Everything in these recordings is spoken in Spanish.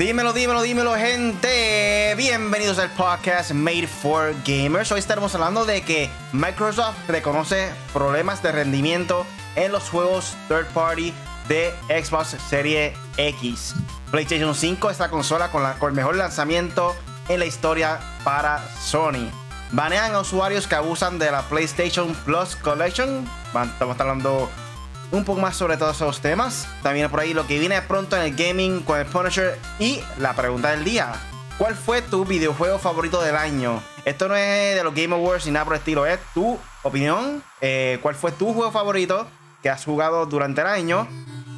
Dímelo, dímelo, dímelo, gente. Bienvenidos al podcast Made for Gamers. Hoy estaremos hablando de que Microsoft reconoce problemas de rendimiento en los juegos third party de Xbox Series X. PlayStation 5 esta consola con, la, con el mejor lanzamiento en la historia para Sony. Banean a usuarios que abusan de la PlayStation Plus Collection. Estamos hablando un poco más sobre todos esos temas. También por ahí lo que viene pronto en el gaming con el Punisher y la pregunta del día. ¿Cuál fue tu videojuego favorito del año? Esto no es de los Game Awards ni nada por el estilo, es tu opinión. Eh, ¿Cuál fue tu juego favorito que has jugado durante el año?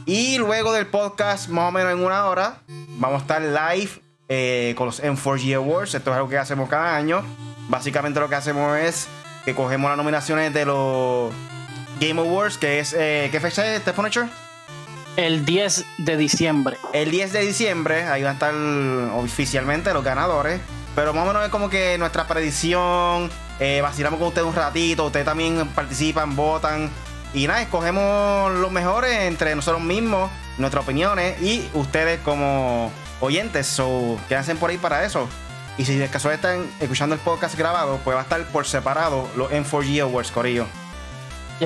Y luego del podcast, más o menos en una hora, vamos a estar live eh, con los M4G Awards. Esto es algo que hacemos cada año. Básicamente lo que hacemos es que cogemos las nominaciones de los Game Awards, que es. Eh, ¿Qué fecha es este Furniture? El 10 de diciembre. El 10 de diciembre, ahí van a estar oficialmente los ganadores. Pero más o menos es como que nuestra predicción. Eh, vacilamos con ustedes un ratito. Ustedes también participan, votan. Y nada, escogemos los mejores entre nosotros mismos, nuestras opiniones y ustedes como oyentes. So, quédense por ahí para eso. Y si de caso están escuchando el podcast grabado, pues va a estar por separado los M4G Awards, Corillo.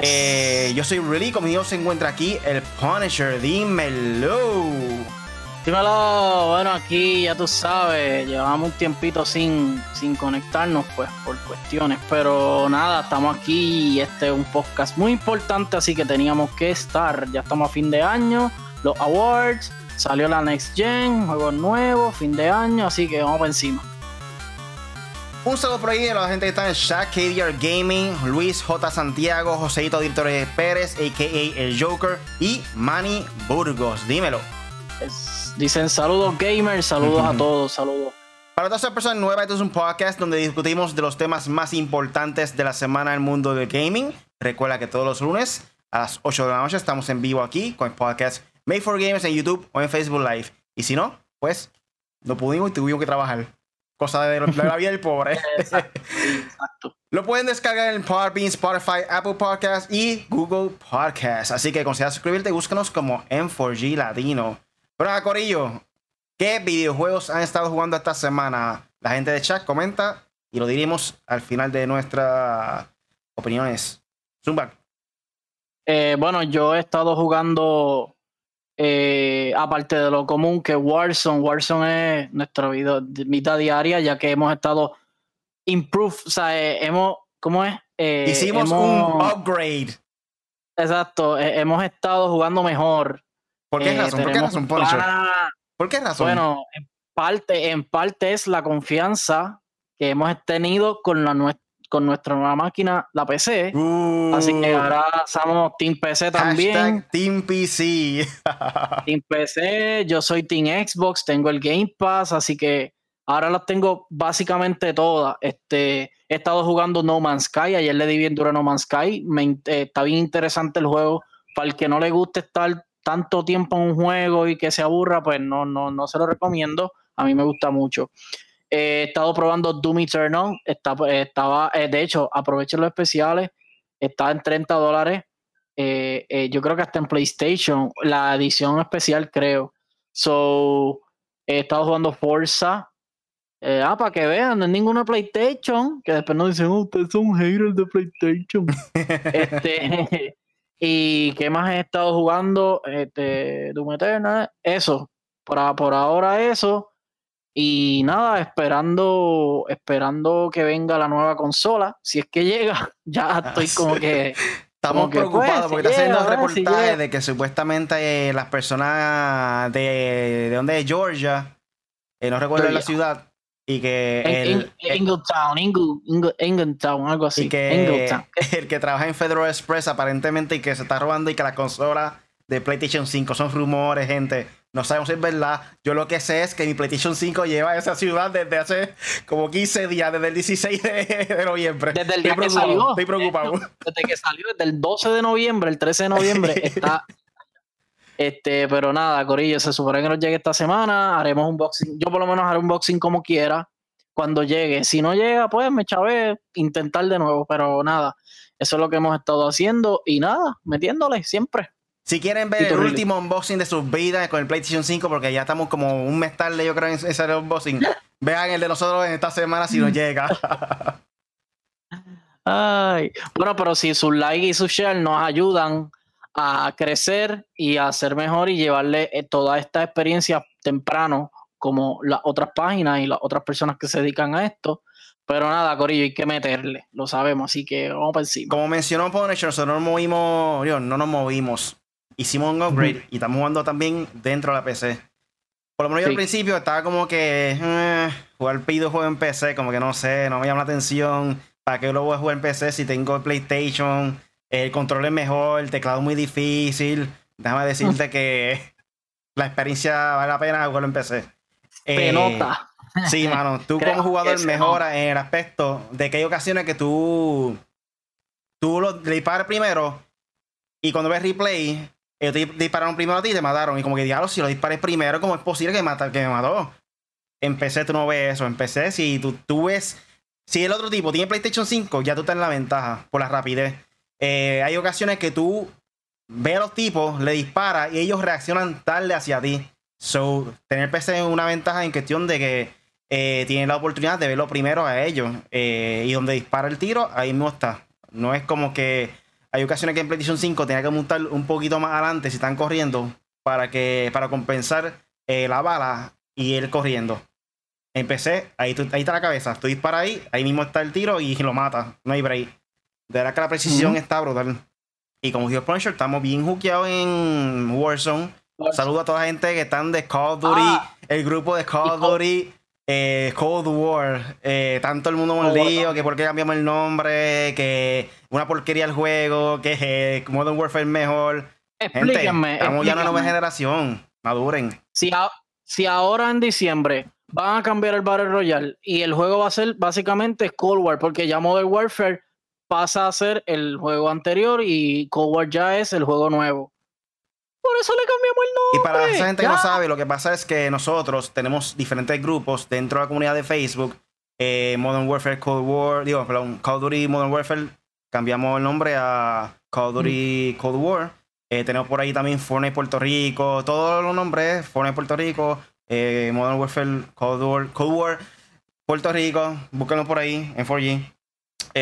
Eh, yo soy Really, conmigo se encuentra aquí el Punisher, dímelo. Dímelo, bueno, aquí ya tú sabes, llevamos un tiempito sin, sin conectarnos, pues, por cuestiones, pero nada, estamos aquí y este es un podcast muy importante, así que teníamos que estar. Ya estamos a fin de año, los awards, salió la Next Gen, juegos nuevos, fin de año, así que vamos para encima. Un saludo por ahí a la gente que está en Shaq KDR Gaming, Luis J. Santiago, Joseito Director Pérez, a.k.a. El Joker, y Manny Burgos. Dímelo. dicen saludos gamers, saludos a todos, saludos. Para todas las personas nuevas, esto es un podcast donde discutimos de los temas más importantes de la semana en el mundo del gaming. Recuerda que todos los lunes a las 8 de la noche estamos en vivo aquí con el podcast Made for Gamers en YouTube o en Facebook Live. Y si no, pues no pudimos y tuvimos que trabajar. Cosa de, la vida del pobre. Exacto. Lo pueden descargar en Podbean, Spotify, Apple Podcasts y Google Podcasts. Así que considera suscribirte y búscanos como M4G Latino. Pero a Corillo, ¿qué videojuegos han estado jugando esta semana? La gente de chat comenta y lo diremos al final de nuestras opiniones. Zumba. Eh, bueno, yo he estado jugando eh, aparte de lo común que Warzone, Warzone es nuestra vida, mitad diaria, ya que hemos estado improve, o sea, eh, hemos, ¿cómo es? Eh, Hicimos un upgrade. Exacto, hemos estado jugando mejor. ¿Por qué razón? ¿Por qué razón, ¿Por qué razón? Bueno, en parte, en parte es la confianza que hemos tenido con la nuestra con nuestra nueva máquina, la PC. Así que uh. ahora somos Team PC también. Team PC. Team PC, yo soy Team Xbox, tengo el Game Pass, así que ahora las tengo básicamente todas. Este, he estado jugando No Man's Sky, ayer le di bien duro a No Man's Sky, Me, eh, está bien interesante el juego. Para el que no le guste estar tanto tiempo en un juego y que se aburra, pues no, no, no se lo recomiendo. A mí me gusta mucho he estado probando Doom Eternal. estaba, eh, de hecho, aprovechen los especiales. Está en 30 dólares. Eh, eh, yo creo que hasta en PlayStation. La edición especial, creo. So, he estado jugando Forza. ah, para que vean, no es ninguna PlayStation. Que después nos dicen, oh, ustedes son haters de PlayStation. este, y qué más he estado jugando? Este, Doom Eternal. Eso. Por, por ahora, eso. Y nada, esperando, esperando que venga la nueva consola. Si es que llega, ya ah, estoy como que. Estamos pues, preocupados porque está haciendo reportajes de que supuestamente eh, las personas de, de donde es Georgia, eh, no recuerdo la ciudad, y que el, Ingletown, algo así. Y que el que trabaja en Federal Express aparentemente y que se está robando y que la consola de PlayStation 5 son rumores, gente. No sabemos si es verdad. Yo lo que sé es que mi PlayStation 5 lleva a esa ciudad desde hace como 15 días, desde el 16 de, noviembre. Desde el día que salió. Estoy preocupado. Desde que salió, desde el 12 de noviembre, el 13 de noviembre, está. Este, pero nada, Corillo, se supone que nos llegue esta semana. Haremos un boxing. Yo por lo menos haré un boxing como quiera cuando llegue. Si no llega, pues me chavé, intentar de nuevo. Pero nada, eso es lo que hemos estado haciendo y nada, metiéndole siempre. Si quieren ver el último unboxing de sus vidas con el PlayStation 5, porque ya estamos como un mes tarde, yo creo, en ese unboxing, vean el de nosotros en esta semana si nos llega. Ay, bueno, pero si sus likes y sus shares nos ayudan a crecer y a ser mejor y llevarle eh, toda esta experiencia temprano, como las otras páginas y las otras personas que se dedican a esto. Pero nada, Corillo, hay que meterle, lo sabemos, así que vamos para encima. Como mencionó Punisher, nosotros nos movimos, no nos movimos hicimos un upgrade y estamos jugando también dentro de la PC. Por lo menos yo al principio estaba como que eh, jugar juego en PC, como que no sé, no me llama la atención. ¿Para qué lo voy a jugar en PC si tengo PlayStation? El control es mejor, el teclado es muy difícil. Déjame decirte que la experiencia vale la pena jugarlo en PC. Eh, nota. Sí, mano, tú como jugador mejora en el aspecto de que hay ocasiones que tú, tú lo, le disparas primero y cuando ves replay ellos te dispararon primero a ti y te mataron. Y como que, diablo, si lo disparé primero, ¿cómo es posible que, mata, que me mató? En PC tú no ves eso. En PC, si tú, tú ves. Si el otro tipo tiene PlayStation 5, ya tú estás en la ventaja por la rapidez. Eh, hay ocasiones que tú ves a los tipos, le disparas y ellos reaccionan tarde hacia ti. So, tener PC es una ventaja en cuestión de que eh, tienen la oportunidad de verlo primero a ellos. Eh, y donde dispara el tiro, ahí mismo está. No es como que hay ocasiones que en PlayStation 5 tenía que montar un poquito más adelante si están corriendo para que para compensar eh, la bala y él corriendo. Empecé, ahí, ahí está la cabeza. Tú disparas ahí, ahí mismo está el tiro y lo mata. No hay break. De verdad que la precisión está brutal. Y como dijo Punisher, estamos bien hookeados en Warzone. Saludo a toda la gente que están de Call of Duty, ah. el grupo de Call of Duty eh, Cold War, eh, tanto el mundo mordido, que por qué cambiamos el nombre, que una porquería el juego, que eh, Modern Warfare es mejor. Explíquenme. estamos ya en una nueva generación, maduren. Si, si ahora en diciembre van a cambiar el Battle Royale y el juego va a ser básicamente Cold War, porque ya Modern Warfare pasa a ser el juego anterior y Cold War ya es el juego nuevo. Por eso le cambiamos el nombre. Y para esa gente que no sabe, lo que pasa es que nosotros tenemos diferentes grupos dentro de la comunidad de Facebook. Eh, Modern Warfare Cold War, digo, perdón, Call of Duty Modern Warfare, cambiamos el nombre a Call of Duty mm. Cold War. Eh, tenemos por ahí también Fortnite Puerto Rico, todos los nombres, Fortnite Puerto Rico, eh, Modern Warfare Cold War, Cold War Puerto Rico, búsquenlo por ahí en 4G.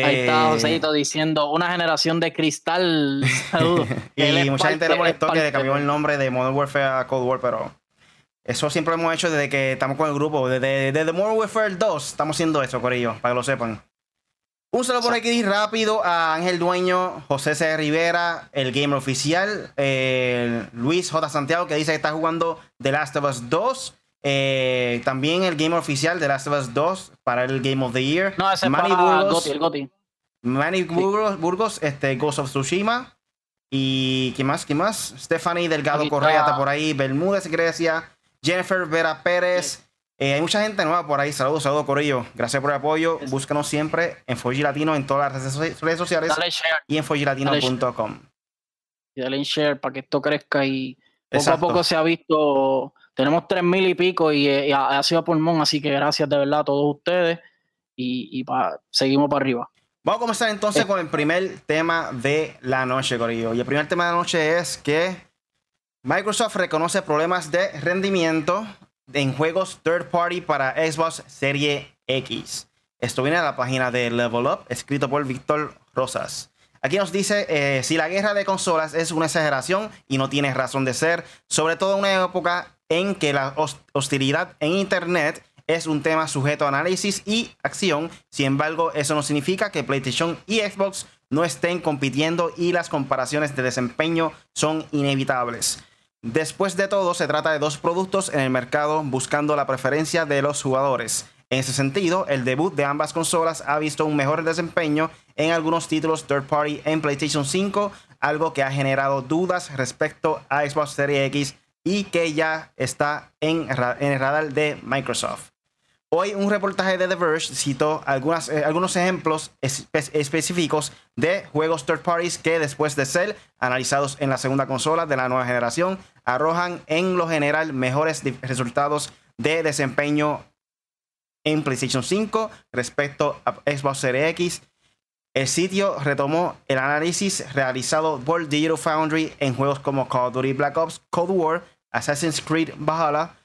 Ahí está eh, Joséito diciendo una generación de cristal. y mucha gente le molestó que cambió el nombre de Modern Warfare a Cold War, pero eso siempre lo hemos hecho desde que estamos con el grupo. Desde, desde Modern Warfare 2 estamos haciendo eso, por ello, para que lo sepan. Un saludo por aquí rápido a Ángel Dueño, José C. Rivera, el gamer oficial, Luis J. Santiago, que dice que está jugando The Last of Us 2. Eh, también el game oficial de Last of Us 2 para el Game of the Year. No, ese Manny Burgos, el Goti. Manny Burgos, este, Ghost of Tsushima. Y ¿qué más? ¿Qué más? Stephanie Delgado Correa está por ahí. Bermúdez, Grecia. Jennifer Vera Pérez. Eh, hay mucha gente nueva por ahí. Saludos, saludos, Corillo. Gracias por el apoyo. Búscanos siempre en Fogi Latino en todas las redes sociales y en fogilatino.com. Y dale share para que esto crezca y poco a poco se ha visto tenemos tres mil y pico y, eh, ha, sido pulmón, así que gracias de verdad a todos ustedes y, seguimos para arriba. Vamos a comenzar entonces eh. con el primer tema de la noche, Corillo. Y el primer tema de la noche es que Microsoft reconoce problemas de rendimiento en juegos third party para Xbox Serie X. Esto viene a la página de Level Up, escrito por Víctor Rosas. Aquí nos dice, eh, si la guerra de consolas es una exageración y no tiene razón de ser, sobre todo en una época en que la hostilidad en Internet es un tema sujeto a análisis y acción. Sin embargo, eso no significa que PlayStation y Xbox no estén compitiendo y las comparaciones de desempeño son inevitables. Después de todo, se trata de dos productos en el mercado buscando la preferencia de los jugadores. En ese sentido, el debut de ambas consolas ha visto un mejor desempeño en algunos títulos third party en PlayStation 5, algo que ha generado dudas respecto a Xbox Series X y que ya está en, el radar de Microsoft. Hoy un reportaje de The Verge citó algunas, eh, algunos ejemplos específicos de juegos third parties que después de ser analizados en la segunda consola de la nueva generación arrojan en lo general mejores resultados de desempeño en PlayStation 5 respecto a Xbox Series X El sitio retomó el análisis realizado por Digital Foundry en juegos como Call of Duty Black Ops, Cold War, Assassin's Creed Valhalla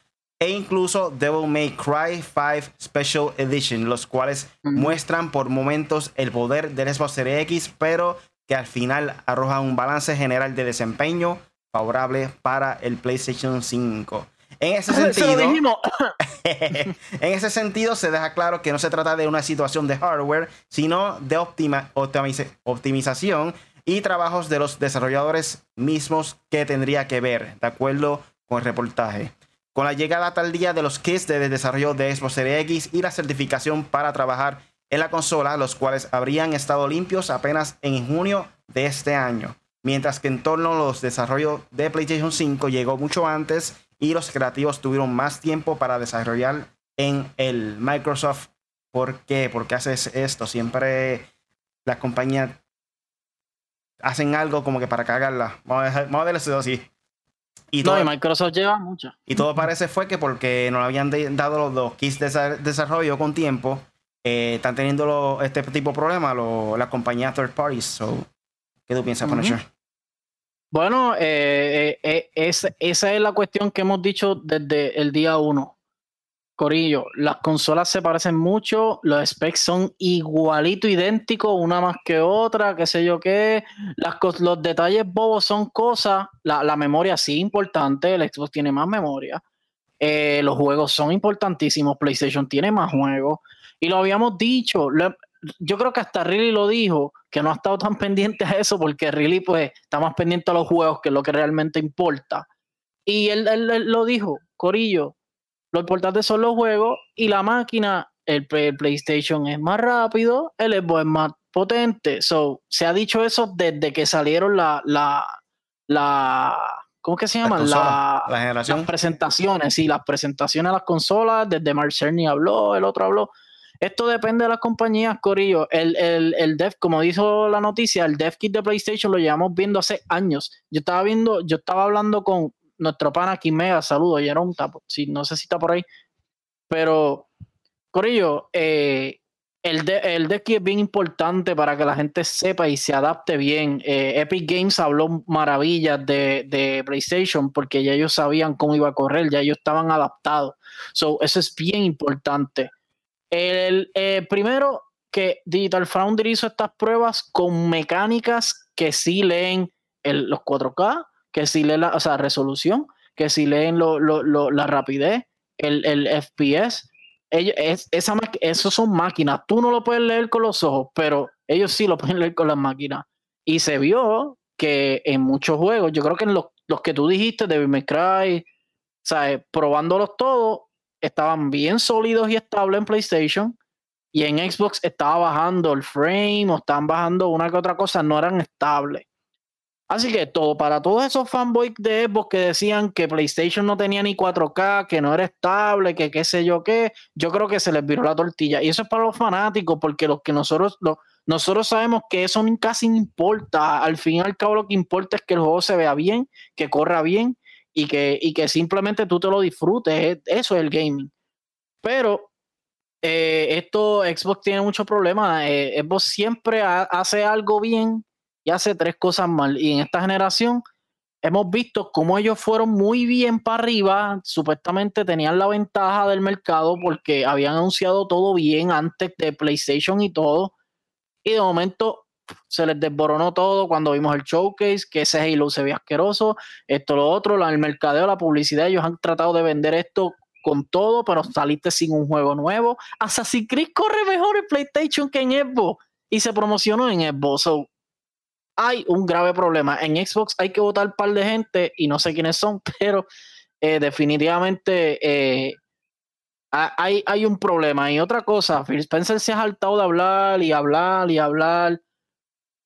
e incluso Devil May Cry 5 Special Edition, los cuales muestran por momentos el poder del Xbox Series X, pero que al final arrojan un balance general de desempeño favorable para el PlayStation 5. En ese sentido, en ese sentido se deja claro que no se trata de una situación de hardware, sino de optimización y trabajos de los desarrolladores mismos que tendría que ver, de acuerdo con el reportaje. Con la llegada tal día de los kits de desarrollo de Xbox Series X y la certificación para trabajar en la consola, los cuales habrían estado limpios apenas en junio de este año. Mientras que en torno a los desarrollos de PlayStation 5 llegó mucho antes y los creativos tuvieron más tiempo para desarrollar en el Microsoft. ¿Por qué? Porque haces esto. Siempre las compañías hacen algo como que para cagarla. Vamos a, vamos a eso así. Y todo, Microsoft lleva mucho. Y todo parece fue que porque no habían dado los dos kits de desarrollo con tiempo, eh, están teniendo este tipo de problemas las compañías third parties. ¿Qué tú piensas, Punisher? Bueno, eh, eh, eh esa es la cuestión que hemos dicho desde el día uno. Corillo, las consolas se parecen mucho, los specs son igualito idénticos, una más que otra, qué sé yo qué. Las, los detalles bobos son cosas, la, memoria sí importante, el Xbox tiene más memoria. los juegos son importantísimos, PlayStation tiene más juegos. Y lo habíamos dicho, yo creo que hasta Riley lo dijo, que no ha estado tan pendiente a eso porque Riley pues está más pendiente a los juegos que lo que realmente importa. Y él, lo dijo, Corillo, lo importante son los juegos y la máquina, el, PlayStation es más rápido, el Xbox es más potente. So, se ha dicho eso desde que salieron la, la, la ¿cómo que se llaman? La, las presentaciones, sí, las presentaciones a las consolas, desde Mark Cerny habló, el otro habló. Esto depende de las compañías, Corillo. El, el, el Dev, como dijo la noticia, el Dev Kit de PlayStation lo llevamos viendo hace años. Yo estaba viendo, yo estaba hablando con nuestro pana aquí, Mega, saludo, Jerome, si no sé si está por ahí. Pero, Corillo, eh, el, el Dev Kit es bien importante para que la gente sepa y se adapte bien. Eh, Epic Games habló maravillas de, de, PlayStation porque ya ellos sabían cómo iba a correr, ya ellos estaban adaptados. So, eso es bien importante. El, eh, primero, que Digital Foundry hizo estas pruebas con mecánicas que sí leen los 4K, que sí leen la o sea, resolución, que sí leen la rapidez, el, el FPS. Ellos, es, esa, esos son máquinas. Tú no lo puedes leer con los ojos, pero ellos sí lo pueden leer con las máquinas. Y se vio que en muchos juegos, yo creo que en los, los que tú dijiste, Devil May Cry, ¿sabes? probándolos todos, estaban bien sólidos y estables en PlayStation y en Xbox estaba bajando el frame o estaban bajando una que otra cosa, no eran estables. Así que todo, para todos esos fanboys de Xbox que decían que PlayStation no tenía ni 4K, que no era estable, que qué sé yo qué, yo creo que se les viró la tortilla. Y eso es para los fanáticos, porque los que nosotros, nosotros sabemos que eso casi no importa. Al fin y al cabo lo que importa es que el juego se vea bien, que corra bien y que, y que simplemente tú te lo disfrutes. Eso es el gaming. Pero eh, esto, Xbox tiene muchos problemas. Eh, Xbox siempre hace algo bien y hace tres cosas mal. Y en esta generación hemos visto cómo ellos fueron muy bien para arriba. Supuestamente tenían la ventaja del mercado porque habían anunciado todo bien antes de PlayStation y todo. Y de momento se les desboronó todo cuando vimos el showcase, que ese Halo se ve asqueroso, esto, lo otro, el mercadeo, la publicidad, ellos han tratado de vender esto con todo, pero saliste sin un juego nuevo. Assassin's Creed corre mejor en PlayStation que en Xbox y se promocionó en Xbox. Hay un grave problema. En Xbox hay que votar un par de gente y no sé quiénes son, pero eh, definitivamente eh, hay, hay un problema. Y otra cosa, Phil Spencer se ha saltado de hablar y hablar y hablar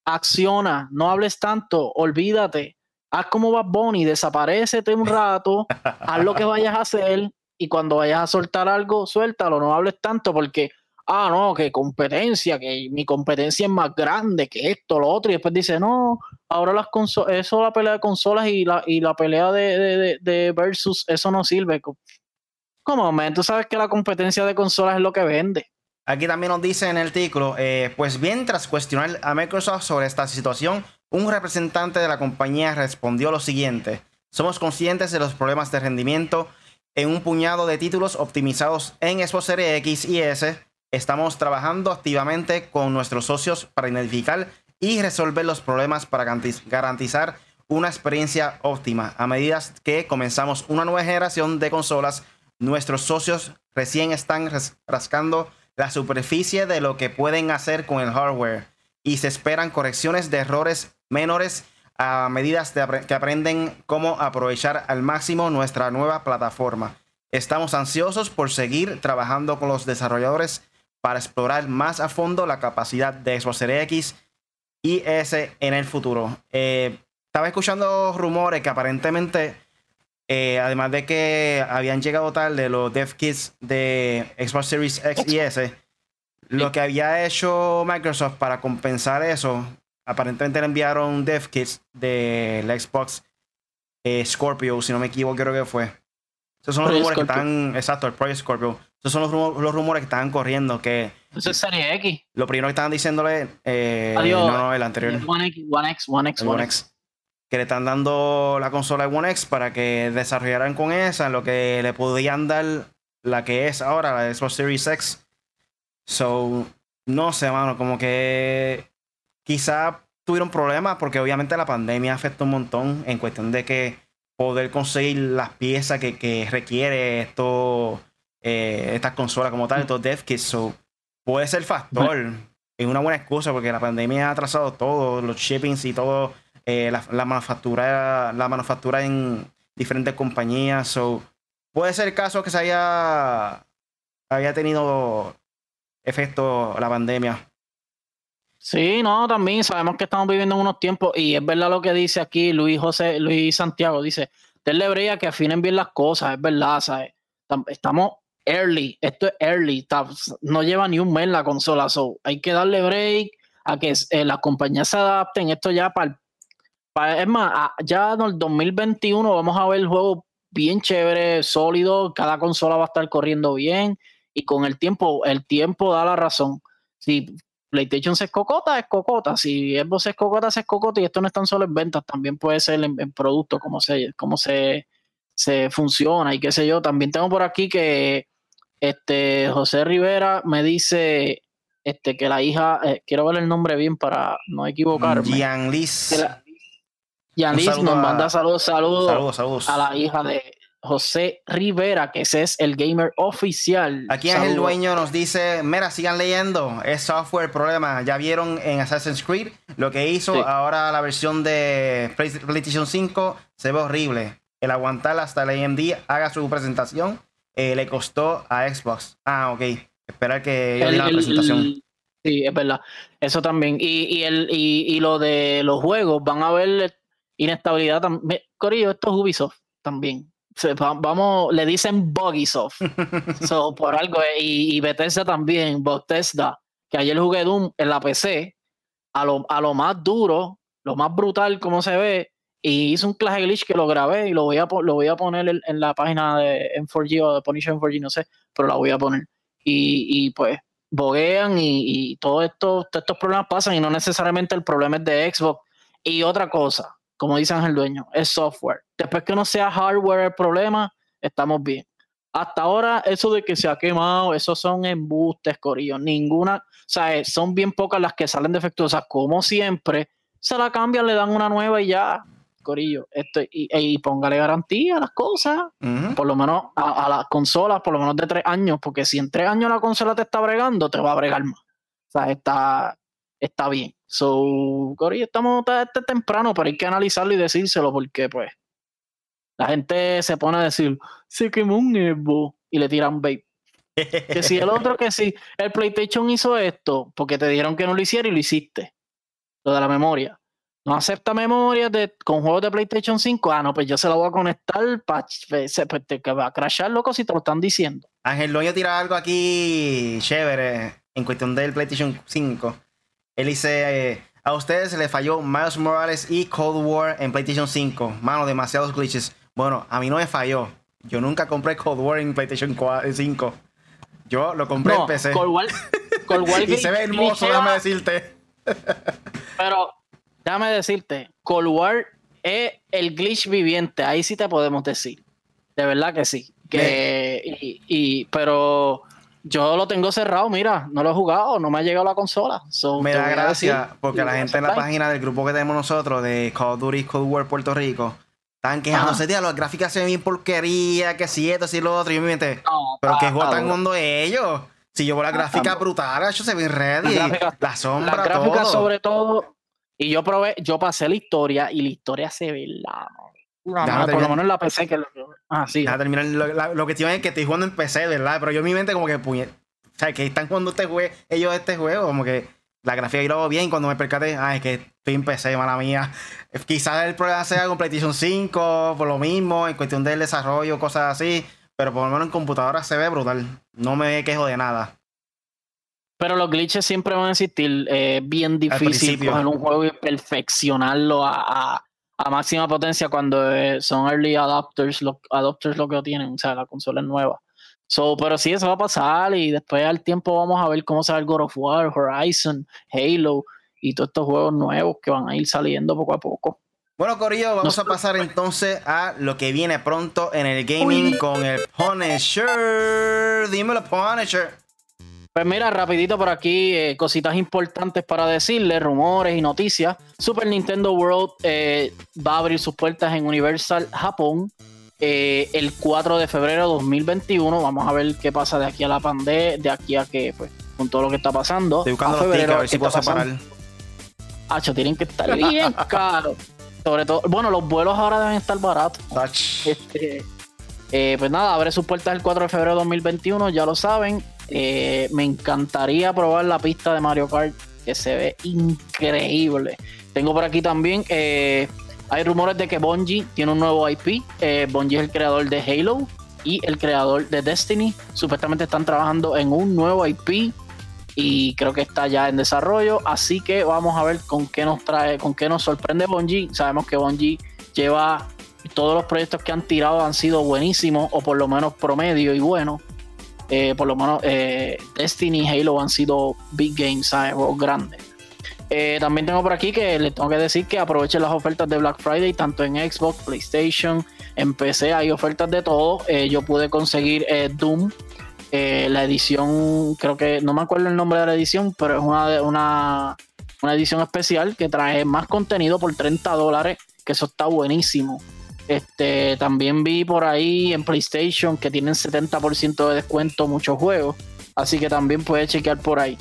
acciona, no hables tanto, olvídate, haz como Bad Bunny, desaparecete un rato, haz lo que vayas a hacer y cuando vayas a soltar algo, suéltalo, no hables tanto porque, ah, no, que competencia, que mi competencia es más grande que esto, lo otro, y después dice, no, ahora las consolas, eso la pelea de consolas y la, y la pelea de, de, versus, eso no sirve. ¿Cómo, man? Tú sabes que la competencia de consolas es lo que vende. Aquí también nos dice en el artículo, eh, pues bien, tras cuestionar a Microsoft sobre esta situación, un representante de la compañía respondió lo siguiente. Somos conscientes de los problemas de rendimiento en un puñado de títulos optimizados en Xbox Series X y S. Estamos trabajando activamente con nuestros socios para identificar y resolver los problemas para garantizar una experiencia óptima. A medida que comenzamos una nueva generación de consolas, nuestros socios recién están rascando la superficie de lo que pueden hacer con el hardware y se esperan correcciones de errores menores a medida que aprenden cómo aprovechar al máximo nuestra nueva plataforma. Estamos ansiosos por seguir trabajando con los desarrolladores para explorar más a fondo la capacidad de Xbox Series X y S en el futuro. Eh, estaba escuchando rumores que aparentemente, eh, además de que habían llegado tarde los dev kits de Xbox Series X y S, lo que había hecho Microsoft para compensar eso, aparentemente le enviaron dev kits de la Xbox eh, Scorpio, si no me equivoco, creo que fue. Esos son los rumores que están. Exacto, el Project Scorpio. Esos son los, rumores que están corriendo. Que, Eso es Serie X. Lo primero que estaban diciéndole. Eh, no, no, el anterior. One X, One X, One X. One X que le están dando la consola de One X para que desarrollaran con esa lo que le podían dar la que es ahora, la Xbox Series X. So, no sé, mano, como que quizá tuvieron problemas porque obviamente la pandemia afectó un montón en cuestión de que poder conseguir las piezas que, requiere esto, eh, estas consolas como tal, estos dev kits. So, puede ser factor. Es una buena excusa porque la pandemia ha atrasado todo, los shippings y todo eh, la, manufactura, la manufactura en diferentes compañías. So, puede ser el caso que se haya, haya tenido efecto la pandemia. Sí, no, también sabemos que estamos viviendo en unos tiempos y es verdad lo que dice aquí Luis José, Luis Santiago, dice, denle brea que afinen bien las cosas, es verdad, ¿sabes? Estamos early, esto es early, no lleva ni un mes la consola, so hay que darle break a que eh, las compañías se adapten, esto ya para el es más, ya en el 2021 vamos a ver el juego bien chévere, sólido, cada consola va a estar corriendo bien y con el tiempo, el tiempo da la razón. Si PlayStation se cocota, es cocota. Si Xbox es cocota, es cocota. Y esto no es tan solo en ventas, también puede ser en, productos, como se, cómo se, se funciona y qué sé yo. También tengo por aquí que este José Rivera me dice este que la hija, eh, quiero ver el nombre bien para no equivocarme. Liz. Yanis nos manda saludos, saludos, a la hija de José Rivera, que ese es el gamer oficial. Aquí es el dueño, nos dice, mira, sigan leyendo, es software problema. Ya vieron en Assassin's Creed lo que hizo, ahora la versión de PlayStation 5 se ve horrible. El aguantar hasta el AMD haga su presentación eh, le costó a Xbox. Ah, ok. Esperar que yo la presentación. Sí, es verdad. Eso también. Y, y, el, y, y lo de los juegos, van a ver inestabilidad también. Corillo, esto es Ubisoft también. Vamos, le dicen Buggysoft. so, por algo. Eh, y, y, Bethesda también, Bethesda, que ayer jugué Doom en la PC, a lo, a lo más duro, lo más brutal como se ve, y hice un clase glitch que lo grabé y lo voy a, lo voy a poner en, la página de M4G o de Punisher M4G, no sé, pero la voy a poner. Y, pues boguean y, y todo esto, todos estos problemas pasan y no necesariamente el problema es de Xbox. Y otra cosa, como dice Ángel Dueño, es software. Después que no sea hardware el problema, estamos bien. Hasta ahora, eso de que se ha quemado, esos son embustes, Corillo. Ninguna, o sea, son bien pocas las que salen defectuosas, como siempre. Se la cambian, le dan una nueva y ya, Corillo. Esto, y, y póngale garantía a las cosas, por lo menos a, las consolas, por lo menos de tres años, porque si en tres años la consola te está bregando, te va a bregar más. O sea, está, está bien. So, Cory, estamos este temprano, pero hay que analizarlo y decírselo porque, pues, la gente se pone a decir, se quemó un Evo y le tiran bait. que si el otro que si el PlayStation hizo esto, porque te dijeron que no lo hiciera y lo hiciste. Lo de la memoria. No acepta memoria de, con juegos de PlayStation 5. Ah, no, pues yo se lo voy a conectar para pues, que va a crashar, loco, si te lo están diciendo. Ángel Loño tira algo aquí chévere en cuestión del PlayStation 5. Él dice, eh, a ustedes se les falló Miles Morales y Cold War en PlayStation 5. Mano, demasiados glitches. Bueno, a mí no me falló. Yo nunca compré Cold War en PlayStation 5. Yo lo compré en PC. Cold War, Cold War y se ve hermoso, déjame decirte. Pero, déjame decirte, Cold War es el glitch viviente. Ahí sí te podemos decir. De verdad que sí. Que, y, y, pero yo lo tengo cerrado, mira, no lo he jugado, no me ha llegado la consola. me da gracia porque la gente en la página del grupo que tenemos nosotros de Call of Duty Cold War Puerto Rico están quejándose, tío, las gráficas se ven bien porquería, que si esto, si lo otro. Y yo me mente, pero qué juego tan hondo ellos. Si yo veo la gráfica brutal, eso se ve ready. La, sombra, la gráfica sobre todo. Y yo probé, yo pasé la historia y la historia se ve la por lo menos en la PC que lo, ah, sí. terminar lo, que tienen es que estoy jugando en PC, ¿verdad? Pero yo en mi mente como que puñet, o sea, que están jugando este juego, ellos este juego, como que la gráfica yo lo hago bien cuando me percaté, ah, es que estoy en PC, mala mía. Quizás el problema sea con PlayStation 5, por lo mismo, en cuestión del desarrollo, cosas así, pero por lo menos en computadora se ve brutal. No me quejo de nada. Pero los glitches siempre van a existir. Eh, bien difícil coger un juego y perfeccionarlo a, a máxima potencia cuando eh, son early adopters, los adopters lo que tienen, o sea, la consola es nueva. So, pero sí, eso va a pasar y después al tiempo vamos a ver cómo sale God of War, Horizon, Halo y todos estos juegos nuevos que van a ir saliendo poco a poco. Bueno, Corillo, vamos a pasar entonces a lo que viene pronto en el gaming con el Punisher. Dímelo, Punisher. Pues mira, rapidito por aquí, eh, cositas importantes para decirles, rumores y noticias. Super Nintendo World eh, va a abrir sus puertas en Universal Japón eh, el 4 de febrero de 2021. Vamos a ver qué pasa de aquí a la pandemia, de aquí a que, pues, con todo lo que está pasando. Estoy buscando a febrero, a ver si puedo separar. Hacho, tienen que estar bien caros. Sobre todo, bueno, los vuelos ahora deben estar baratos. Este, pues nada, abre sus puertas el 4 de febrero de 2021, ya lo saben. Eh, me encantaría probar la pista de Mario Kart, que se ve increíble. Tengo por aquí también, eh, hay rumores de que Bungie tiene un nuevo IP. Eh, Bungie es el creador de Halo y el creador de Destiny. Supuestamente están trabajando en un nuevo IP y creo que está ya en desarrollo. Así que vamos a ver con qué nos trae, con qué nos sorprende Bungie. Sabemos que Bungie lleva todos los proyectos que han tirado han sido buenísimos o por lo menos promedio y buenos. Eh, por lo menos eh, Destiny y Halo han sido big games, ¿sabes? Juegos grandes. Eh, también tengo por aquí que les tengo que decir que aprovechen las ofertas de Black Friday, tanto en Xbox, PlayStation, en PC, hay ofertas de todo. yo pude conseguir Doom, la edición, creo que no me acuerdo el nombre de la edición, pero es una, una, una edición especial que trae más contenido por 30 dólares, que eso está buenísimo. Este, también vi por ahí en PlayStation que tienen 70% de descuento muchos juegos. Así que también puedes chequear por ahí.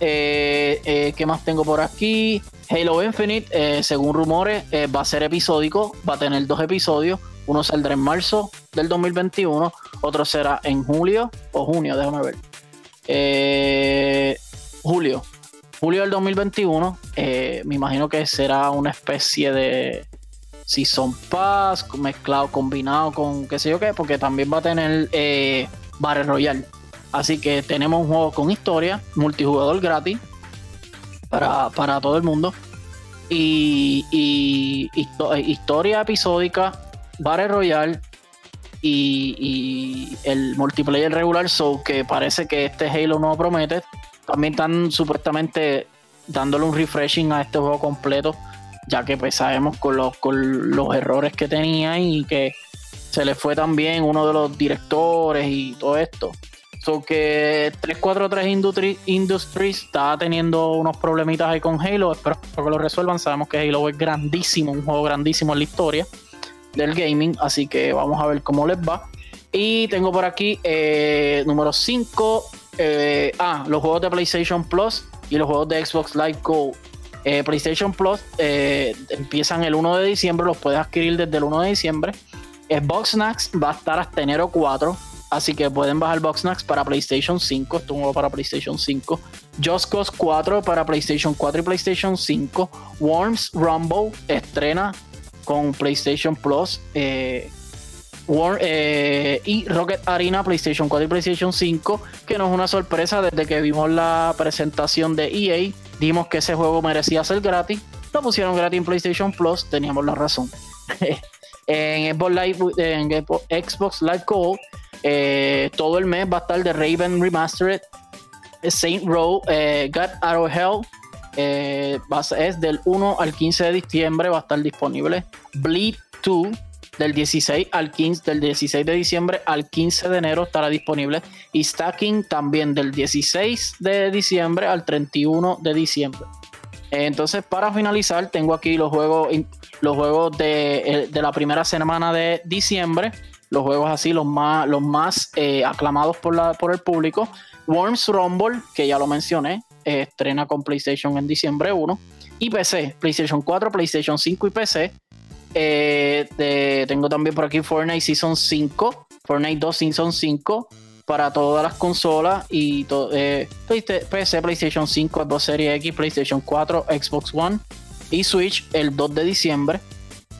Eh, eh, ¿Qué más tengo por aquí? Halo Infinite, eh, según rumores, va a ser episódico. Va a tener dos episodios. Uno saldrá en marzo del 2021. Otro será en julio o junio, déjame ver. julio. Julio del 2021. me imagino que será una especie de si son Pass mezclado, combinado con qué sé yo qué, porque también va a tener eh, Battle Royale. Así que tenemos un juego con historia, multijugador gratis para, todo el mundo. Y, y, eh, historia episódica, Battle Royale y, el multiplayer regular. So que parece que este Halo no promete. También están supuestamente dándole un refreshing a este juego completo ya que pues sabemos con los, con los errores que tenía y que se le fue también uno de los directores y todo esto. So que 343 Industries está teniendo unos problemitas ahí con Halo, espero que lo resuelvan. Sabemos que Halo es grandísimo, un juego grandísimo en la historia del gaming, así que vamos a ver cómo les va. Y tengo por aquí eh, número 5, eh, ah, los juegos de PlayStation Plus y los juegos de Xbox Live Gold eh, PlayStation Plus eh, empiezan el 1 de diciembre, los puedes adquirir desde el 1 de diciembre. Xbox Snacks va a estar hasta enero 4, así que pueden bajar Box Snacks para PlayStation 5, esto para PlayStation 5. Just Cause 4 para PlayStation 4 y PlayStation 5. Worms Rumble estrena con PlayStation Plus. Eh, y Rocket Arena PlayStation 4 y PlayStation 5, que no es una sorpresa desde que vimos la presentación de EA dimos que ese juego merecía ser gratis, lo pusieron gratis en PlayStation Plus, teníamos la razón. en, Xbox Live, en Live Eh, todo el mes va a estar The Raven Remastered, Saint Row, eh, Out of Hell. eh, es del 1 al 15 de diciembre, va a estar disponible. Bleed 2, del 16 al 15, del 16 de diciembre al 15 de enero estará disponible. Y Stacking también del 16 de diciembre al 31 de diciembre. Entonces, para finalizar, tengo aquí los juegos, los juegos de, eh, de la primera semana de diciembre. Los juegos así, los más, los más eh, aclamados por, la, por el público. Worms Rumble, que ya lo mencioné, eh, estrena con PlayStation en diciembre 1. Y PC, PlayStation 4, PlayStation 5 y PC. Eh, tengo también por aquí Fortnite Season 5, Fortnite 2 Season 5 para todas las consolas y eh, PC, PlayStation 5, Xbox Series X, PlayStation 4, Xbox One y Switch el 2 de diciembre.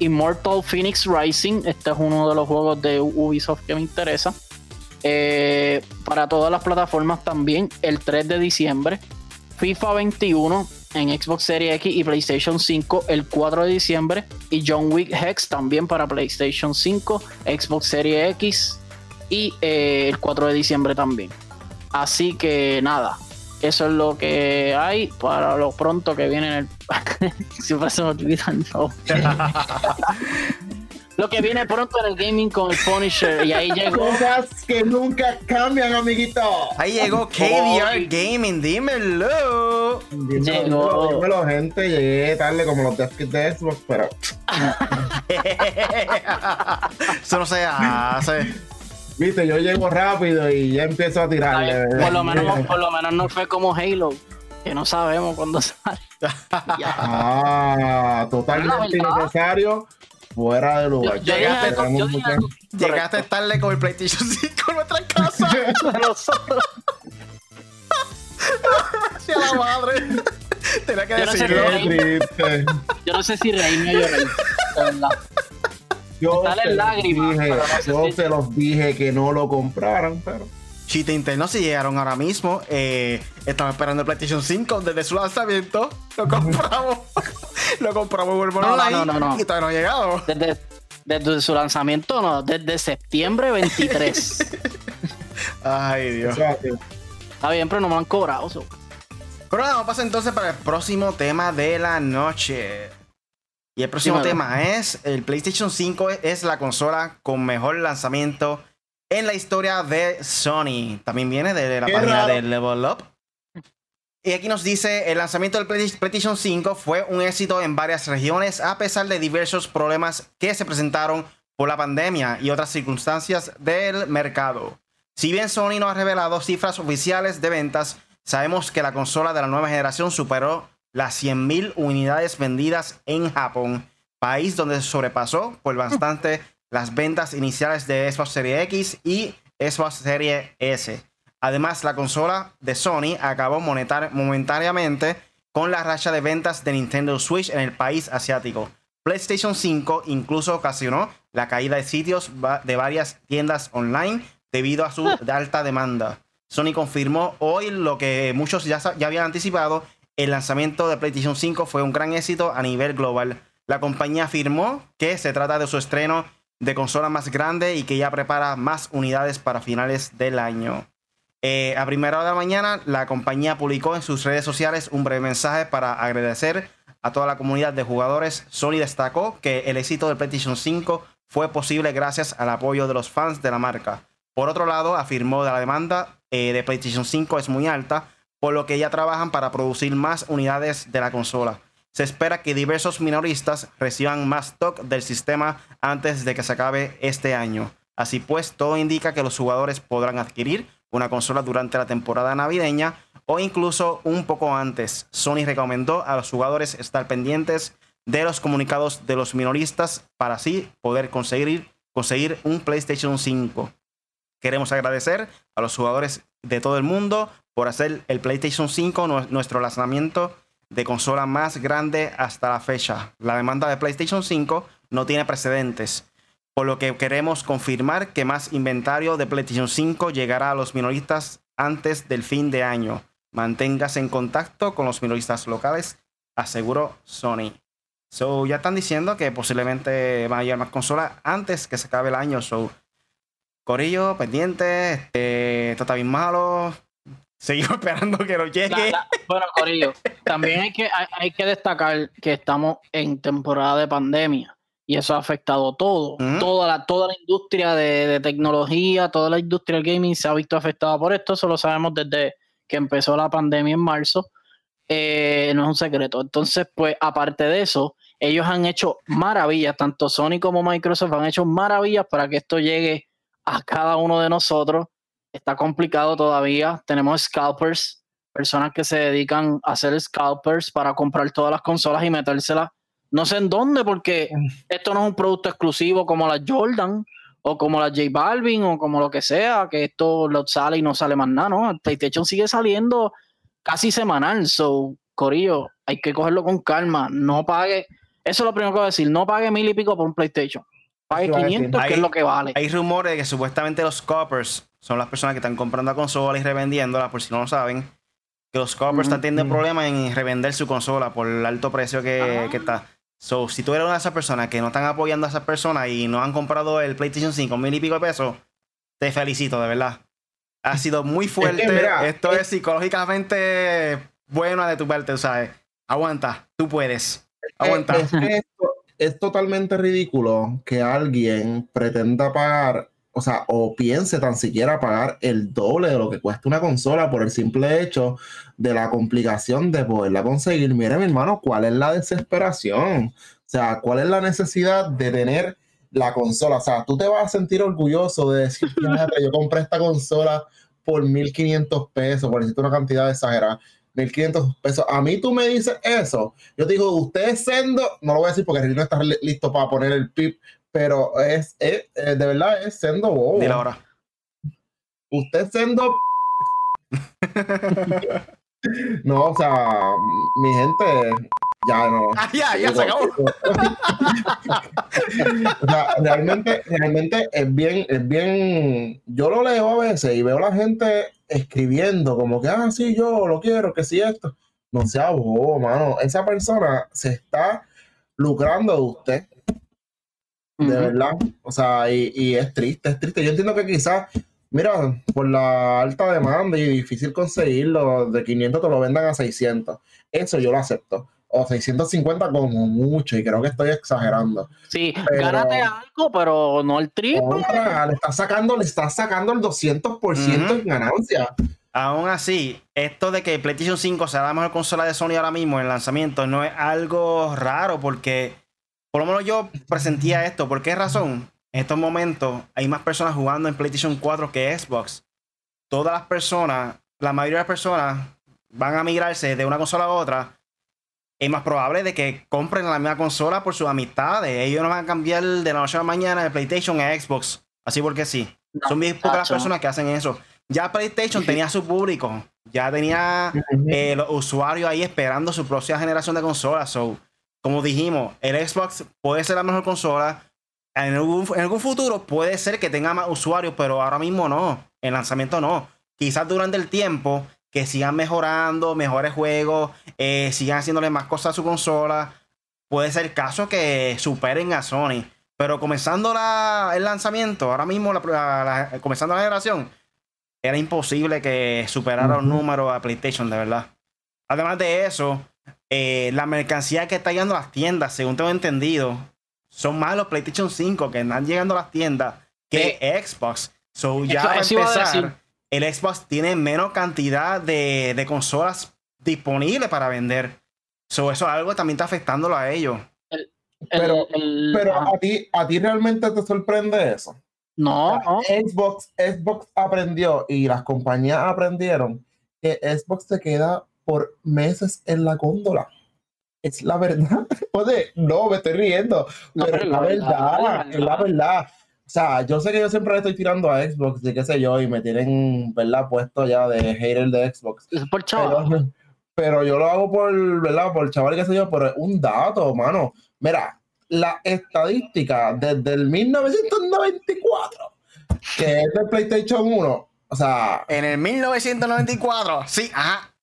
Immortal Phoenix Rising, este es uno de los juegos de Ubisoft que me interesa. Eh, para todas las plataformas también el 3 de diciembre. FIFA 21 en Xbox Series X y PlayStation 5 el 4 de diciembre. Y John Wick Hex también para PlayStation 5, Xbox Series X y eh, el 4 de diciembre también. Así que nada, eso es lo que hay para lo pronto que viene en el. Siempre se me olvida el nombre. Lo que viene pronto en el gaming con el Punisher y ahí llegó. Cosas que nunca cambian, amiguito. Ahí llegó KDR Gaming, dímelo. Dímelo, Llegó. dímelo, gente. Llegué tarde como los dev kits de Xbox, pero Eso no se hace. viste, yo llego rápido y ya empiezo a tirarle. Ay, ¿verdad? por lo menos, por lo menos no fue como Halo, que no sabemos cuándo sale. Ah, totalmente innecesario. Fuera de lugar. Yo- Llegaste- algo- yo Llegaste tarde con el PlayStation 5 en nuestra casa. Nosotros. Hacia la madre. Tenía que Yo no sé decirlo. Triste. Yo no sé si reírme o llorar. Yo se los lágrimas, dije, no yo se los dije que no lo compraran, pero. Chiste interno si llegaron ahora mismo. Eh, estamos esperando el PlayStation 5 desde su lanzamiento. Lo compramos. lo compramos y volvemos No, no, online. no, no, no. Y todavía no ha llegado. Desde, desde su lanzamiento, no, desde septiembre 23. Ay, Dios. Está bien, pero no me han cobrado. so. Pero nada, vamos a pasar entonces para el próximo tema de la noche. Y el próximo Dímelo. tema es: el PlayStation 5 es la consola con mejor lanzamiento en la historia de Sony. También viene de la Qué página raro. de Level Up. Y aquí nos dice: el lanzamiento del Play- PlayStation 5 fue un éxito en varias regiones, a pesar de diversos problemas que se presentaron por la pandemia y otras circunstancias del mercado. Si bien Sony no ha revelado cifras oficiales de ventas, sabemos que la consola de la nueva generación superó las 100.000 unidades vendidas en Japón, país donde sobrepasó por bastante las ventas iniciales de Xbox Series X y Xbox Series S. Además, la consola de Sony acabó monetar- momentáneamente con la racha de ventas de Nintendo Switch en el país asiático. PlayStation 5 incluso ocasionó la caída de sitios de varias tiendas online debido a su alta demanda. Sony confirmó hoy lo que muchos ya, ya habían anticipado. El lanzamiento de PlayStation 5 fue un gran éxito a nivel global. La compañía afirmó que se trata de su estreno de consola más grande y que ya prepara más unidades para finales del año. Eh, a primera hora de la mañana, la compañía publicó en sus redes sociales un breve mensaje para agradecer a toda la comunidad de jugadores. Sony destacó que el éxito del PlayStation 5 fue posible gracias al apoyo de los fans de la marca. Por otro lado, afirmó que la demanda eh, de PlayStation 5 es muy alta, por lo que ya trabajan para producir más unidades de la consola. Se espera que diversos minoristas reciban más stock del sistema antes de que se acabe este año. Así pues, todo indica que los jugadores podrán adquirir una consola durante la temporada navideña o incluso un poco antes. Sony recomendó a los jugadores estar pendientes de los comunicados de los minoristas para así poder conseguir, conseguir un PlayStation 5. Queremos agradecer a los jugadores de todo el mundo por hacer el PlayStation 5 nu- nuestro lanzamiento de consola más grande hasta la fecha. La demanda de PlayStation 5 no tiene precedentes, por lo que queremos confirmar que más inventario de PlayStation 5 llegará a los minoristas antes del fin de año. Manténgase en contacto con los minoristas locales, aseguró Sony. So, ya están diciendo que posiblemente van a llegar más consolas antes que se acabe el año. So, Corillo, pendiente, este, esto está bien malo. Seguimos esperando que nos llegue. Bueno, Corillo, también hay que destacar que estamos en temporada de pandemia y eso ha afectado todo. Toda, la, toda la industria de, de tecnología, toda la industria del gaming se ha visto afectada por esto. Eso lo sabemos desde que empezó la pandemia en marzo. Eh, no es un secreto. Entonces, pues, aparte de eso, ellos han hecho maravillas, tanto Sony como Microsoft han hecho maravillas para que esto llegue a cada uno de nosotros. Está complicado todavía. Tenemos scalpers, personas que se dedican a hacer scalpers para comprar todas las consolas y metérselas. No sé en dónde, porque esto no es un producto exclusivo como la Jordan o como la J Balvin o como lo que sea, que esto lo sale y no sale más nada, ¿no? El PlayStation sigue saliendo casi semanal, so, Corillo, hay que cogerlo con calma, no pague, eso es lo primero que voy a decir, no pague mil y pico por un PlayStation, pague Eso iba a decir. 500, que Ahí- es lo que vale. Hay rumores de que supuestamente los coppers son las personas que están comprando la consola y revendiéndola, por si no lo saben. Que los coppers están teniendo problemas en revender su consola por el alto precio que, Ah. que está. So, si tú eres una de esas personas que no están apoyando a esas personas y no han comprado el PlayStation 5 mil y pico de pesos, te felicito, de verdad. Ha sido muy fuerte. mira, Esto es- es psicológicamente bueno de tu parte, ¿sabes? Aguanta, tú puedes. Aguanta. Es totalmente ridículo que alguien pretenda pagar, o sea, o piense tan siquiera pagar el doble de lo que cuesta una consola por el simple hecho de la complicación de poderla conseguir. Mire, mi hermano, ¿cuál es la desesperación? O sea, ¿cuál es la necesidad de tener la consola? O sea, tú te vas a sentir orgulloso de decir, "Fíjate, yo compré esta consola por 1500 pesos, por decirte una cantidad exagerada. 1500 pesos. A mí tú me dices eso. Yo te digo, usted es sendo, no lo voy a decir porque no está li- listo para poner el pip, pero es, es- eh, de verdad es sendo bobo. Dile ahora. Usted es sendo. no, o sea, mi gente, ya no. Ah, ya, ya se acabó. o sea, realmente, realmente es bien, es bien. Yo lo leo a veces y veo a la gente escribiendo como que, ah, sí, yo lo quiero, que sí, esto. No sea bobo, mano. Esa persona se está lucrando de usted, de verdad. O sea, y, y es triste, es triste. Yo entiendo que quizás, mira, por la alta demanda y difícil conseguirlo, de 500 te lo vendan a 600. Eso yo lo acepto. O 650 como mucho, y creo que estoy exagerando. Sí, Pero- gánate algo, pero no el triple. Contra, le está sacando, le está sacando el 200% Ujú. en ganancia. Aún así, esto de que PlayStation 5 sea la mejor consola de Sony ahora mismo en el lanzamiento no es algo raro porque por lo menos yo presentía esto. ¿Por qué razón? En estos momentos hay más personas jugando en PlayStation 4 que Xbox. Todas las personas, la mayoría de las personas van a migrarse de una consola a otra. Es más probable de que compren la misma consola por sus amistades. Ellos no van a cambiar de la noche a la mañana de PlayStation a Xbox. Así porque sí. No, Son bien pocas las personas que hacen eso. Ya PlayStation Sí. tenía su público. Ya tenía eh, los usuarios ahí esperando su próxima generación de consolas. So, como dijimos, el Xbox puede ser la mejor consola. En algún, en algún futuro puede ser que tenga más usuarios, pero ahora mismo no. En lanzamiento no. Quizás durante el tiempo que sigan mejorando, mejores juegos, eh, sigan haciéndole más cosas a su consola. Puede ser el caso que superen a Sony. Pero comenzando la- el lanzamiento, ahora mismo, la- comenzando la generación, era imposible que superara un Ujú. número a PlayStation, de verdad. Además de eso, eh, la mercancía que está llegando a las tiendas, según tengo entendido, son más los PlayStation 5 que están llegando a las tiendas que Xbox. So, ya para empezar, el Xbox tiene menos cantidad de, de consolas disponibles para vender. So, eso es algo que también está afectándolo a ellos. El- Pero- el- Pero ajá. a ti, a ti realmente te sorprende eso. no, no. Xbox, Xbox aprendió y las compañías aprendieron que Xbox se queda por meses en la góndola. Es la verdad. Oye, no, me estoy riendo. No, pero pero es la verdad, la es la verdad. O sea, yo sé que yo siempre le estoy tirando a Xbox y qué sé yo, y me tienen, ¿verdad? Puesto ya de hater de Xbox. Es por chaval. Pero, pero yo lo hago por, ¿verdad? Por chaval, qué sé yo, pero es un dato, mano. Mira, la estadística desde el 1994, que es del PlayStation 1, o sea... En el 1994, sí, ajá.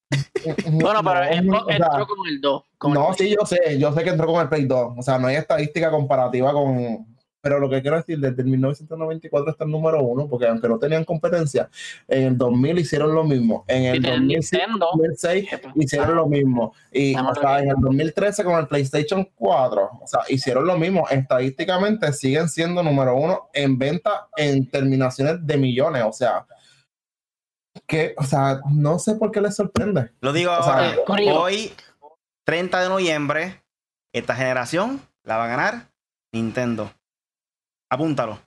Bueno, pero no, entró, entró con el 2. con no, el- sí, yo sé, yo sé que entró con el Play 2. O sea, no hay estadística comparativa con pero lo que quiero decir, desde el 1994 está el número uno, porque aunque no tenían competencia, en el 2000 hicieron lo mismo, en el 2006 hicieron lo mismo, y o sea, en el 2013 con el PlayStation 4, o sea, hicieron lo mismo, estadísticamente siguen siendo número uno en venta en terminaciones de millones, o sea, que, o sea, no sé por qué les sorprende. Lo digo ahora, hoy, 30 de noviembre, esta generación la va a ganar Nintendo. Apúntalo.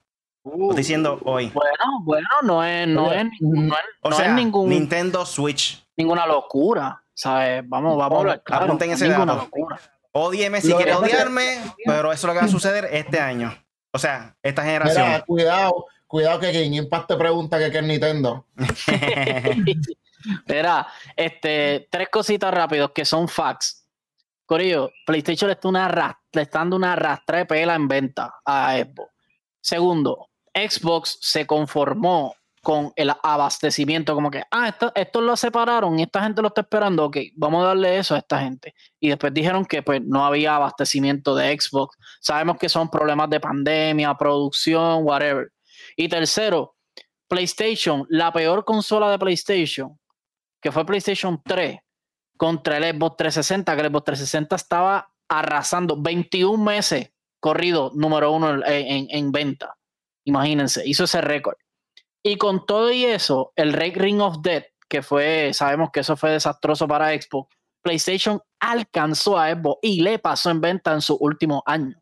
estoy diciendo hoy. Bueno, bueno, no es, no es, no es, o sea, ningún, Nintendo Switch. Ninguna locura. ¿Sabes? Vamos, vamos a hablar claro. Apunten ese ninguna dato. locura. Odíeme si quieres odiarme, pero eso es lo que va a suceder este año. O sea, esta generación. Mira, cuidado, cuidado que quien Impact te pregunta qué es Nintendo. Mira, este, tres cositas rápidas que son facts. Corillo, PlayStation le está, una, dando una rastra de pela en venta a Xbox. Segundo, Xbox se conformó con el abastecimiento, como que, ah, esto, esto lo separaron y esta gente lo está esperando, ok, vamos a darle eso a esta gente. Y después dijeron que pues no había abastecimiento de Xbox. Sabemos que son problemas de pandemia, producción, whatever. Y tercero, PlayStation, la peor consola de PlayStation, que fue PlayStation 3, contra el Xbox 360, que el Xbox 360 estaba arrasando 21 meses corrido número uno en, venta. Imagínense, hizo ese récord. Y con todo y eso, el Ring of Death, que fue, sabemos que eso fue desastroso para Xbox, PlayStation alcanzó a Xbox y le pasó en venta en su último año.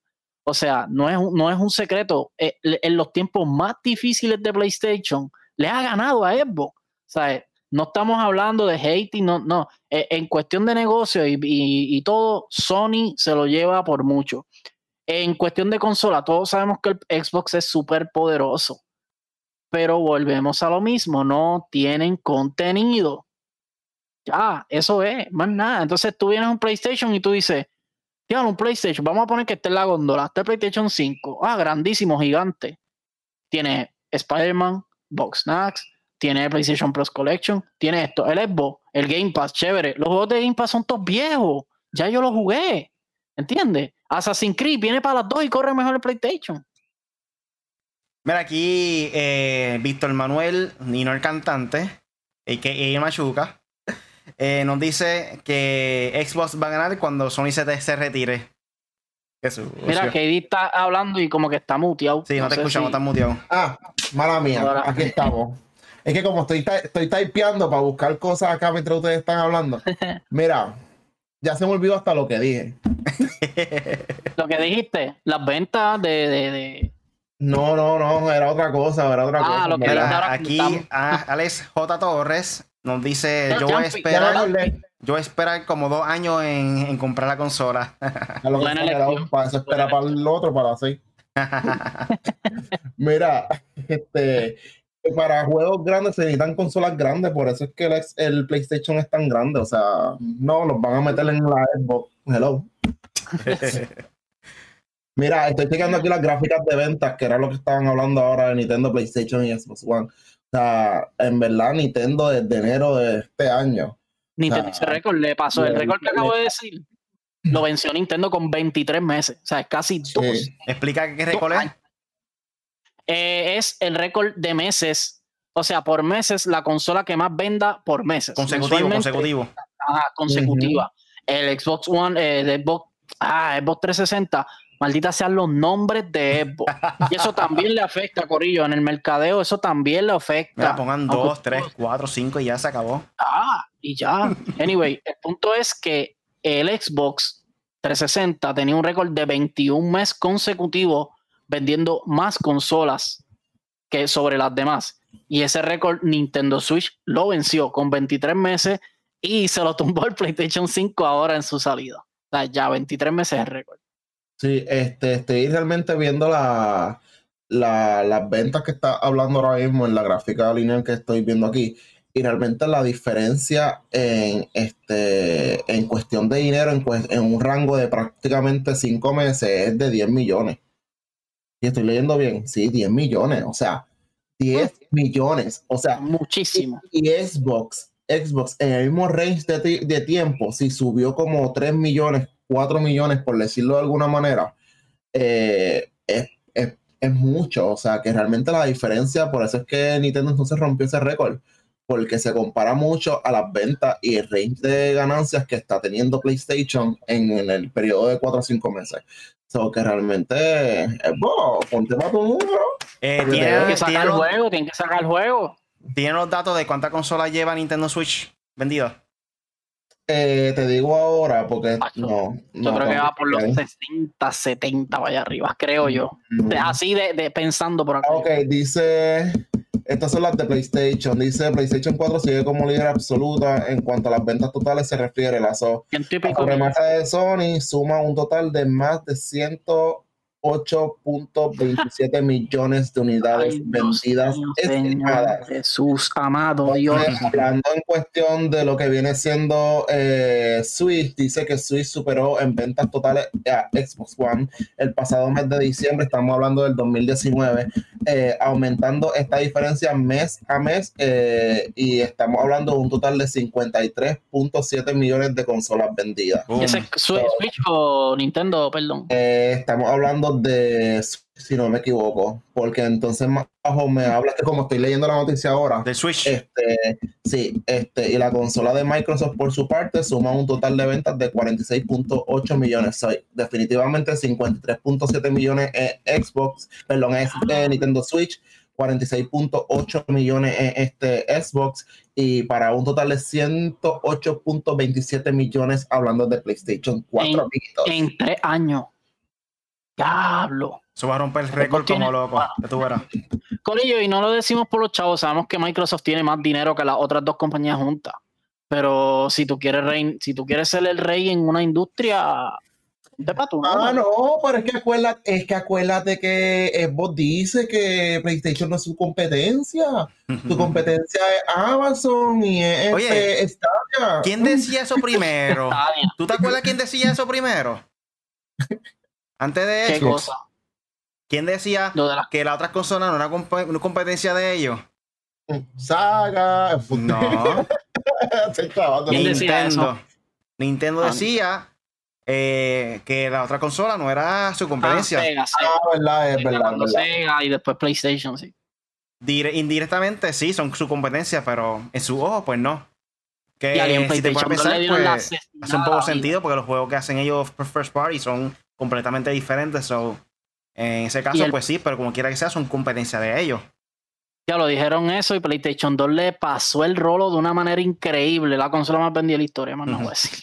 O sea, no es, no es un secreto. Eh, en los tiempos más difíciles de PlayStation, le ha ganado a Xbox. O sea, no estamos hablando de hating, no, no. Eh, en cuestión de negocio y, y, todo, Sony se lo lleva por mucho. En cuestión de consola, todos sabemos que el Xbox es súper poderoso, pero volvemos a lo mismo, no tienen contenido. Ya, eso es, más nada. Entonces tú vienes a un PlayStation y tú dices, tío, un PlayStation, vamos a poner que esté en la góndola, está el PlayStation 5, ah, grandísimo, gigante. Tiene Spider-Man, Box Snacks, tiene PlayStation Plus Collection, tiene esto, el Xbox, el Game Pass, chévere. Los juegos de Game Pass son todos viejos, ya yo los jugué, ¿entiendes? Assassin's Creed viene para las dos y corre mejor el PlayStation. Mira, aquí eh, Víctor Manuel, Nino el cantante, y que Machuca, eh, nos dice que Xbox va a ganar cuando Sony se, se retire. Mira, que está hablando y como que está muteado. Sí, no, te escuchamos, está muteado. Ah, mala mía, aquí estamos. Es que como estoy, estoy typeando para buscar cosas acá mientras ustedes están hablando. Mira, ya se me olvidó hasta lo que dije. lo que dijiste, las ventas de, No, no, no, era otra cosa, era otra ah, cosa. Lo que aquí Alex J. Torres nos dice, yo voy a esperar, yo voy a esperar como dos años en, comprar la consola. para eso espera para el otro, para así. Mira, este, para juegos grandes se necesitan consolas grandes, por eso es que el, PlayStation es tan grande. O sea, no, los van a meter en la Xbox. Hello. Mira, estoy checando aquí las gráficas de ventas, que era lo que estaban hablando ahora de Nintendo, PlayStation y Xbox One. O sea, en verdad, Nintendo desde enero de este año. Nintendo ese récord le pasó. El récord que acabo de decir lo venció Nintendo con 23 meses. O sea, es casi dos. Explica qué récord es. Eh, es el récord de meses. O sea, por meses, la consola que más venda por meses. Consecutivo, consecutivo. consecutiva. El Xbox One, eh, el Xbox, ah, Xbox 360, maldita sean los nombres de Xbox. y eso también le afecta, Corillo. En el mercadeo, eso también le afecta. pongan 2, 3, 4, 5 y ya se acabó. Ah, y ya. Anyway, el punto es que el Xbox 360 tenía un récord de 21 meses consecutivos vendiendo más consolas que sobre las demás. Y ese récord Nintendo Switch lo venció con 23 meses y se lo tumbó el PlayStation 5 ahora en su salida. O sea, ya 23 meses es récord. Sí, este, estoy realmente viendo la, las ventas que está hablando ahora mismo en la gráfica lineal que estoy viendo aquí. Y realmente la diferencia en, este, en cuestión de dinero, en, en un rango de prácticamente 5 meses, es de 10 millones. Y estoy leyendo bien, sí, 10 millones, o sea, 10 millones, o sea, muchísimo. Y, Xbox, Xbox en el mismo range de, tiempo, si subió como 3 millones, 4 millones, por decirlo de alguna manera, eh, es, es mucho, o sea, que realmente la diferencia, por eso es que Nintendo entonces rompió ese récord, porque se compara mucho a las ventas y el range de ganancias que está teniendo PlayStation en, en el periodo de 4 o 5 meses. So que realmente, eh, bueno, ponte para tu número. Eh, Porque ¿tiene, Tienen que tiene sacar el juego, tienen que sacar el juego. tiene los datos de cuántas consolas lleva Nintendo Switch vendidas? Eh, te digo ahora, porque no. Yo creo que va por los tampoco. 60, 70 vaya arriba, creo yo. Mm. Así de, de pensando por acá. Ok, dice. Estas son las de PlayStation. Dice PlayStation 4 sigue como líder absoluta en cuanto a las ventas totales se refiere. La, so- la sobremesa de Sony suma un total de más de 108.27 millones de unidades Ay, Dios vendidas estimadas. Señor Jesús, amado Dios. Hablando en cuestión de lo que viene siendo eh, Switch, dice que Switch superó en ventas totales a Xbox One el pasado mes de diciembre, estamos hablando del 2019, eh, aumentando esta diferencia mes a mes eh, y estamos hablando de un total de 53.7 millones de consolas vendidas. ¿Ese es Switch, Switch o Nintendo, perdón? Eh, estamos hablando de, si no me equivoco, porque entonces más abajo me habla que como estoy leyendo la noticia ahora, Del Switch. Este, sí, este, y la consola de Microsoft por su parte suma un total de ventas de 46.8 millones. So, definitivamente 53.7 millones en Xbox, perdón, es eh, Nintendo Switch, 46.8 millones en este Xbox y para un total de 108.27 millones hablando de PlayStation 4 En-. En tres años. Diablo. Eso va a romper el récord tiene- como loco. Ya tú verás. Corillo, y no lo decimos por los chavos, sabemos que Microsoft tiene más dinero que las otras dos compañías juntas. Pero si tú quieres rey, si tú quieres ser el rey en una industria, de pa' tu Ah, no, pero es que acuérdate, es que acuérdate que Xbox dice que PlayStation no es su competencia. Su competencia es Amazon y es Oye, este, Stadia. ¿Quién decía eso primero? ¿Tú te acuerdas quién decía eso primero? Antes de ¿Qué eso, cosa? ¿quién decía de que la otra consola no era comp- una competencia de ellos? Saga. No. Estoy clavando. ¿Quién decía Nintendo. Nintendo Ah. decía eh, que la otra consola no era su competencia. Ah, Sega, Sega. Ah, verdad, es verdad, Cuando verdad. Sega y después PlayStation, sí. Dire- indirectamente sí, son su competencia, pero en su ojo, pues no. Que Y alguien si te no pensar, pues, hace un poco sentido porque los juegos que hacen ellos por first party son completamente diferentes. So, en ese caso, el- pues sí, pero como quiera que sea, son competencia de ellos. Ya lo dijeron eso y PlayStation 2 le pasó el rolo de una manera increíble. La consola más vendida de la historia, más no voy a decir.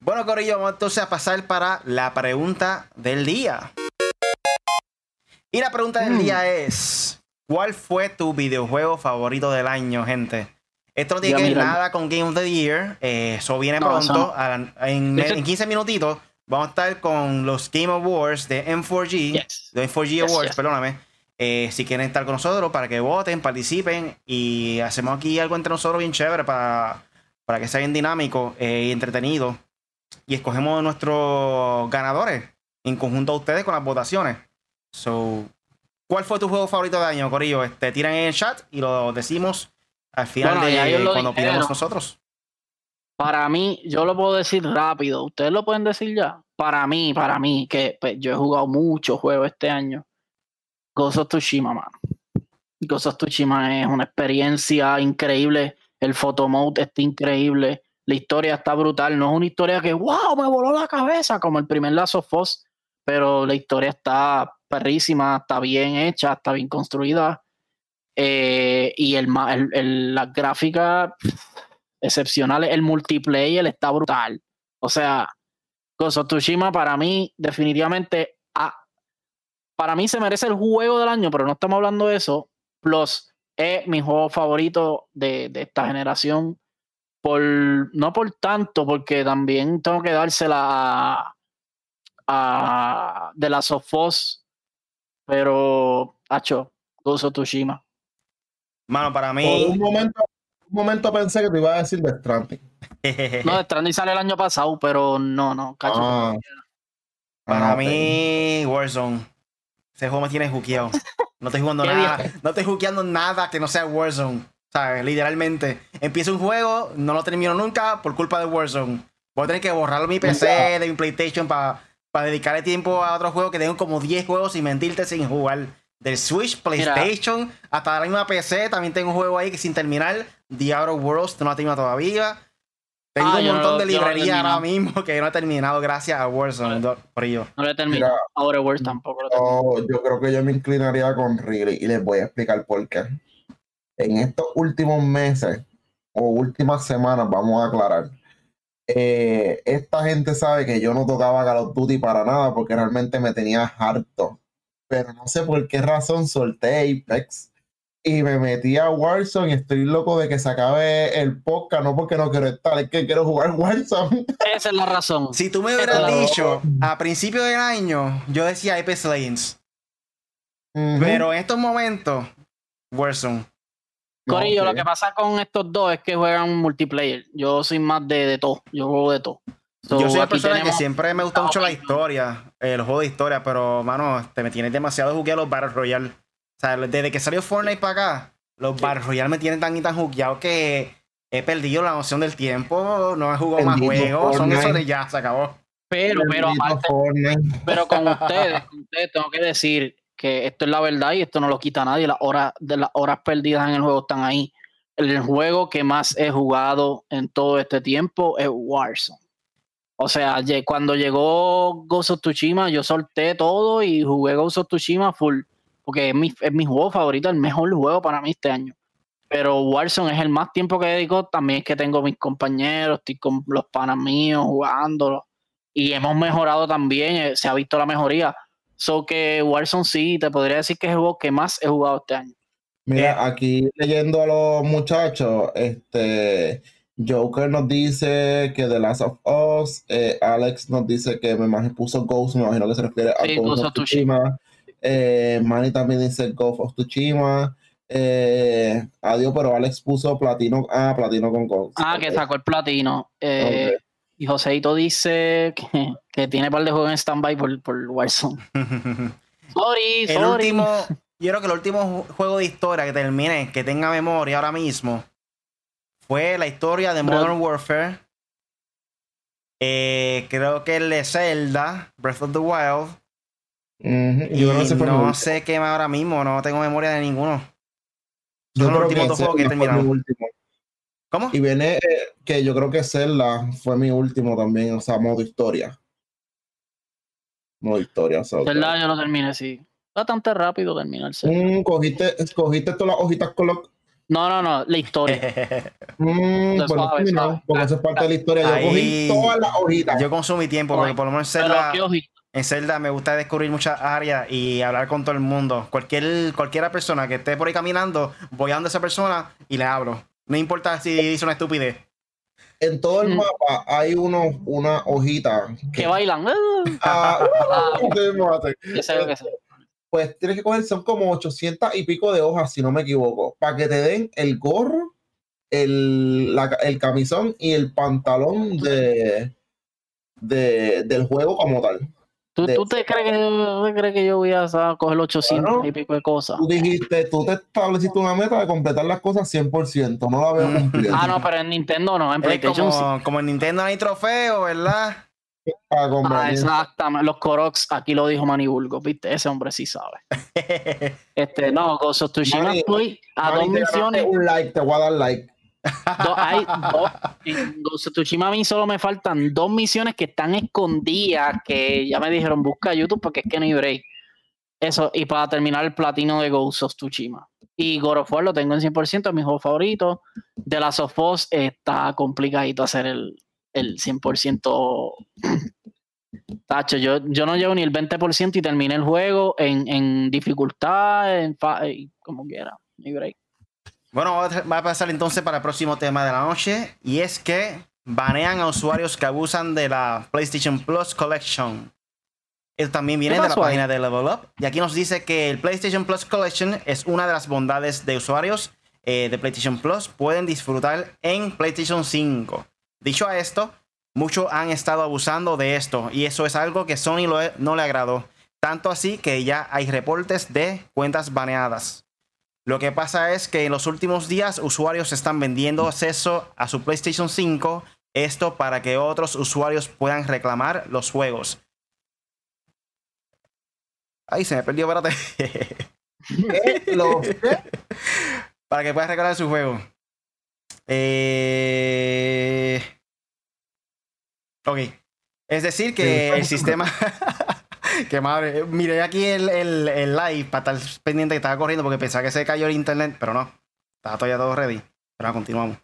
Bueno, Corillo, vamos entonces a pasar para la pregunta del día. Y la pregunta del Mm. día es: ¿Cuál fue tu videojuego favorito del año, gente? Esto no tiene que ver nada con Game of the Year. eh, eso viene No, pronto. no. a- en, en 15 minutitos vamos a estar con los Game Awards de M4G. Yes. De M4G Yes, Awards, yes. perdóname. Eh, si quieren estar con nosotros para que voten, participen y hacemos aquí algo entre nosotros bien chévere para, para que sea bien dinámico eh, y entretenido. Y escogemos nuestros ganadores en conjunto a ustedes con las votaciones. So, ¿Cuál fue tu juego favorito de año, Corillo? Este, tiran en el chat y lo decimos al final Bueno, de cuando dijeron. pidamos nosotros. Para mí, yo lo puedo decir rápido. ¿Ustedes lo pueden decir ya? Para mí, para mí, que pues, yo he jugado muchos juegos este año. Ghost of Tsushima, mano. Ghost of es una experiencia increíble. El photo mode está increíble. La historia está brutal. No es una historia que, wow, me voló la cabeza, como el primer Last of Us. Pero la historia está perrísima, está bien hecha, está bien construida. Eh, y el, el, el- las gráficas excepcionales. El multiplayer está brutal. O sea, Ghost of Tsushima para mí, definitivamente, ah, para mí se merece el juego del año, pero no estamos hablando de eso. Plus, es mi juego favorito de, de esta generación. Por, no por tanto, porque también tengo que dársela a, a de las of Us, pero, hacho, Ghost of Tsushima. Mano, para Por mí. un momento, un momento pensé que te iba a decir de Stranding. No, The Stranding sale el año pasado, pero no, no, cacho. Ah. Para Ah, mí, Warzone. Ese juego me tiene juqueado. No estoy jugando ¿Qué nada. No estoy juqueando nada que no sea Warzone. ¿Sabes? Literalmente. Empiezo un juego, no lo termino nunca por culpa de Warzone. Voy a tener que borrar mi PC de mi PlayStation para dedicarle tiempo a otro juego que tengo como 10 juegos sin mentirte sin jugar. del Switch, PlayStation, hasta la misma PC. También tengo un juego ahí que sin terminar, The Outer Worlds, no ha terminado todavía. Tengo Ah, un montón no- de no librerías ahora mismo que no he terminado gracias a Warzone. por ello. No lo he terminado. Outer Worlds tampoco lo he terminado. Yo, creo que yo me inclinaría con Ridley y les voy a explicar por qué. En estos últimos meses o últimas semanas, vamos a aclarar, eh, esta gente sabe que yo no tocaba Call of Duty para nada porque realmente me tenía harto. Pero no sé por qué razón solté Apex y me metí a Warzone y estoy loco de que se acabe el podcast, no porque no quiero estar, es que quiero jugar Warzone. Esa es la razón. Si tú me hubieras Pero- dicho a principio del año, yo decía Apex Legends. Pero en estos momentos, Warzone. Corillo, lo que pasa con estos dos es que juegan multiplayer. Yo soy más de, de todo. Yo juego de todo. So, yo soy una persona que siempre me gusta mucho la historia, el juego de historia, pero, mano, te me tienes demasiado jugueado los Battle Royale. O sea, desde que salió Fortnite para acá, los Battle Royale me tienen tan y tan jugueado que he perdido la noción del tiempo, no he jugado más juegos, son esos de ya, se acabó. Pero, pero aparte, Fortnite. pero con ustedes, con ustedes tengo que decir que esto es la verdad y esto no lo quita nadie. Las horas, de las horas perdidas en el juego están ahí. El juego que más he jugado en todo este tiempo es Warzone. O sea, cuando llegó Ghost of Tsushima, yo solté todo y jugué Ghost of Tsushima full. Porque es mi, es mi juego favorito, el mejor juego para mí este año. Pero Warzone es el más tiempo que dedico. También es que tengo mis compañeros, estoy con los panas míos jugándolo. Y hemos mejorado también, eh, se ha visto la mejoría. So que Warzone sí, te podría decir que es el juego que más he jugado este año. Mira, aquí leyendo a los muchachos, este Joker nos dice que The Last of Us, eh, Alex nos dice que me imagino puso Ghost, me imagino que se refiere a Sí, Ghost Ghost of of Tsushima. Eh, Manny también dice Ghost of Tsushima. Eh, adiós, pero Alex puso platino, ah, platino con Ghost. Ah, que sacó el platino. Eh. Y Joseito dice que, que tiene un par de juegos en stand-by por, por Warzone. Sorry, el sorry. último, yo creo que el último ju- juego de historia que terminé, que tenga memoria ahora mismo, fue la historia de Bro- Modern Warfare. Eh, creo que el de Zelda, Breath of the Wild. Yo no sé no qué más ahora mismo, no tengo memoria de ninguno. yo son los creo últimos dos juegos que he Zelda terminado. ¿Cómo? Y viene eh, que yo creo que Zelda fue mi último también, o sea, modo historia. Modo historia, o. Yo lo terminé, sí. Bastante rápido terminarse. Mm, cogiste, cogiste todas las hojitas con los. No, no, no, la historia. Mm, pues no suave, terminó, suave. porque eso es parte de la historia. Yo Ahí- cogí todas las hojitas. Yo consumo mi tiempo, porque por lo menos Pero Zelda, qué ojito. En Zelda me gusta descubrir muchas áreas y hablar con todo el mundo. Cualquier, cualquiera persona que esté por ahí caminando, voy a donde esa persona y le hablo. No importa si dice una estupidez. En todo el Mm. mapa hay unos, una hojita. Que bailan. Ah, pues tienes que coger, son como 800 y pico de hojas, si no me equivoco, para que te den el gorro, el, la- el camisón y el pantalón de, de- del juego como tal. ¿Tú, de- tú te crees que, te crees que yo voy a coger los 800 Claro. y pico de cosas? Tú dijiste, tú te estableciste una meta de completar las cosas 100%, no la veo Mm. cumplida. Ah, no, pero en Nintendo no, en Es PlayStation sí. como, como en Nintendo no hay trofeo, ¿verdad? Ah, Ah, exactamente. Los Koroks, aquí lo dijo Manny Burgos, ¿viste? Ese hombre sí sabe. Este, no, Ghost of Tsushima estoy a dos misiones. Un like, te voy a dar like. Do- hay dos, en Ghost Tsushima a mí solo me faltan dos misiones que están escondidas, que ya me dijeron busca YouTube porque es que no hay break. Eso, y para terminar el platino de Ghost of Tsushima. Y God of War lo tengo en 100%, es mi juego favorito. De las of Us está complicadito hacer el, el 100%. Tacho, yo, yo no llevo ni el 20% y terminé el juego en, en dificultad, en como quiera. hay break. Bueno, va a- pasar entonces para el próximo tema de la noche. Y es que banean a usuarios que abusan de la PlayStation Plus Collection. Esto también viene ¿Qué de la ahí? página de Level Up. Y aquí nos dice que el PlayStation Plus Collection es una de las bondades de usuarios eh, de PlayStation Plus pueden disfrutar en PlayStation 5. Dicho a esto, muchos han estado abusando de esto. Y eso es algo que Sony lo- no le agradó. Tanto así que ya hay reportes de cuentas baneadas. Lo que pasa es que en los últimos días usuarios están vendiendo acceso a su PlayStation 5, esto para que otros usuarios puedan reclamar los juegos. Ay, se me perdió, espérate. ¿Qué? ¿Los qué? Para que puedas regalar su juego. Eh... Ok. Es decir, que el sistema. que madre. Miré aquí el, el, live para estar pendiente que estaba corriendo porque pensaba que se cayó el internet, pero no. Estaba todavía todo ready. Pero continuamos.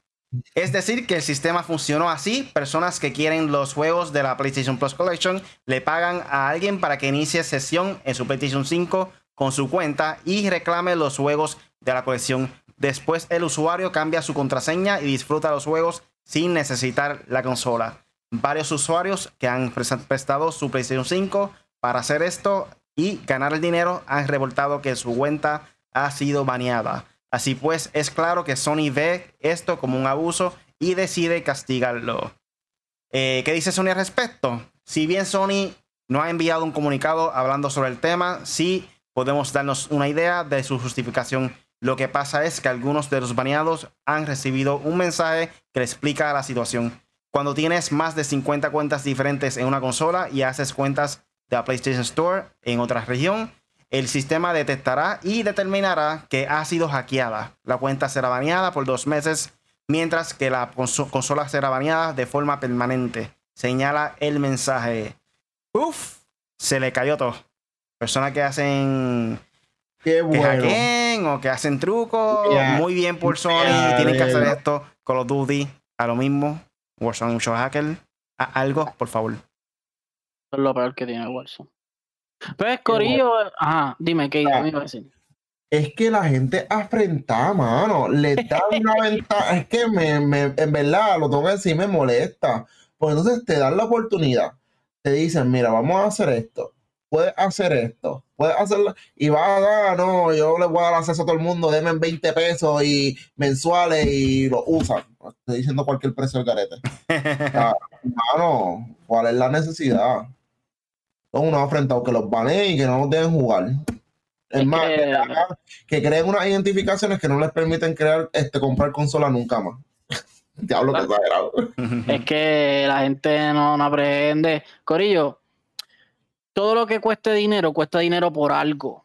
Es decir, que el sistema funcionó así. Personas que quieren los juegos de la PlayStation Plus Collection le pagan a alguien para que inicie sesión en su PlayStation 5 con su cuenta y reclame los juegos de la colección. Después el usuario cambia su contraseña y disfruta los juegos sin necesitar la consola. Varios usuarios que han prestado su PlayStation 5 para hacer esto y ganar el dinero han reportado que su cuenta ha sido baneada. Así pues, es claro que Sony ve esto como un abuso y decide castigarlo. Eh, ¿Qué dice Sony al respecto? Si bien Sony no ha enviado un comunicado hablando sobre el tema, sí podemos darnos una idea de su justificación. Lo que pasa es que algunos de los baneados han recibido un mensaje que le explica la situación. Cuando tienes más de 50 cuentas diferentes en una consola y haces cuentas de la PlayStation Store en otra región, el sistema detectará y determinará que ha sido hackeada. La cuenta será baneada por dos meses, mientras que la consola será baneada de forma permanente. Señala el mensaje. Uf, se le cayó todo. Personas que hacen Qué que bueno. hackeen o que hacen trucos. Muy bien por Sony. Tienen que hacer esto. Call of Duty a lo mismo. Warzone mucho hacker. A- algo, por favor. Es lo peor que tiene Warzone. Pues, Corillo, ajá, dime, ¿qué Ah. me iba a decir? Es que la gente afrenta, mano. Le da una ventaja. Es que me, me- en verdad, lo tengo que decir, me molesta. Pues entonces te dan la oportunidad. Te dicen, mira, vamos a hacer esto. Puedes hacer esto. Puedes hacerlo. Y vas a dar, no, yo le voy a dar acceso a todo el mundo. Denme 20 pesos y mensuales y lo usan. Estoy diciendo cualquier precio del carete. Mano, ¿cuál es la necesidad? Son unos afrentados que los baneen y que no los deben jugar. Es, Es más, que- que, hagan- que creen unas identificaciones que no les permiten crear, este, comprar consola nunca más. Diablo que exagerado. Es que la gente no, no aprende. Corillo, todo lo que cueste dinero, cuesta dinero por algo.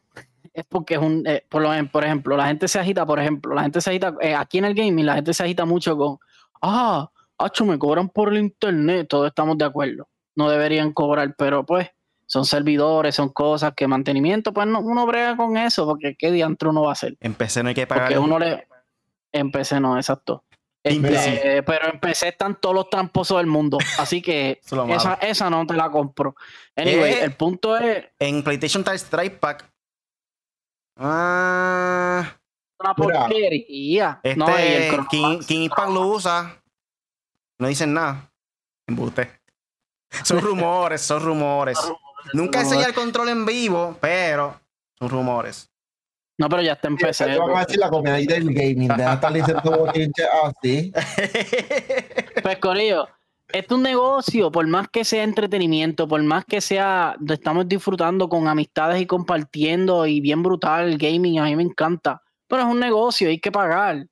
Es porque es un, eh, por, lo, por ejemplo, la gente se agita, por ejemplo, la gente se agita, eh, aquí en el gaming, la gente se agita mucho con, ah, acho, me cobran por el internet, todos estamos de acuerdo. No deberían cobrar, pero pues son servidores, son cosas que mantenimiento, pues no, uno brega con eso, porque qué diantro uno va a hacer. En PC no hay que pagar. Porque uno le. En PC no, exacto. Este, pero en PC están todos los tramposos del mundo. Así que esa, esa no te la compro. Anyway, Eh. el punto es En PlayStation Tile Strike Pack. Ah, una porquería. este no, y el King, King Impact lo usa. No dicen nada. Embuste. Son rumores, son rumores. Nunca enseñé el control en vivo, pero son rumores. No, pero ya está en PC. Van a decir la comunidad del gaming. Deja de estar diciendo bochinche así. Pues, Corillo, esto es un negocio, por más que sea entretenimiento, por más que sea, lo estamos disfrutando con amistades y compartiendo y bien brutal el gaming, a mí me encanta, pero es un negocio, hay que pagar.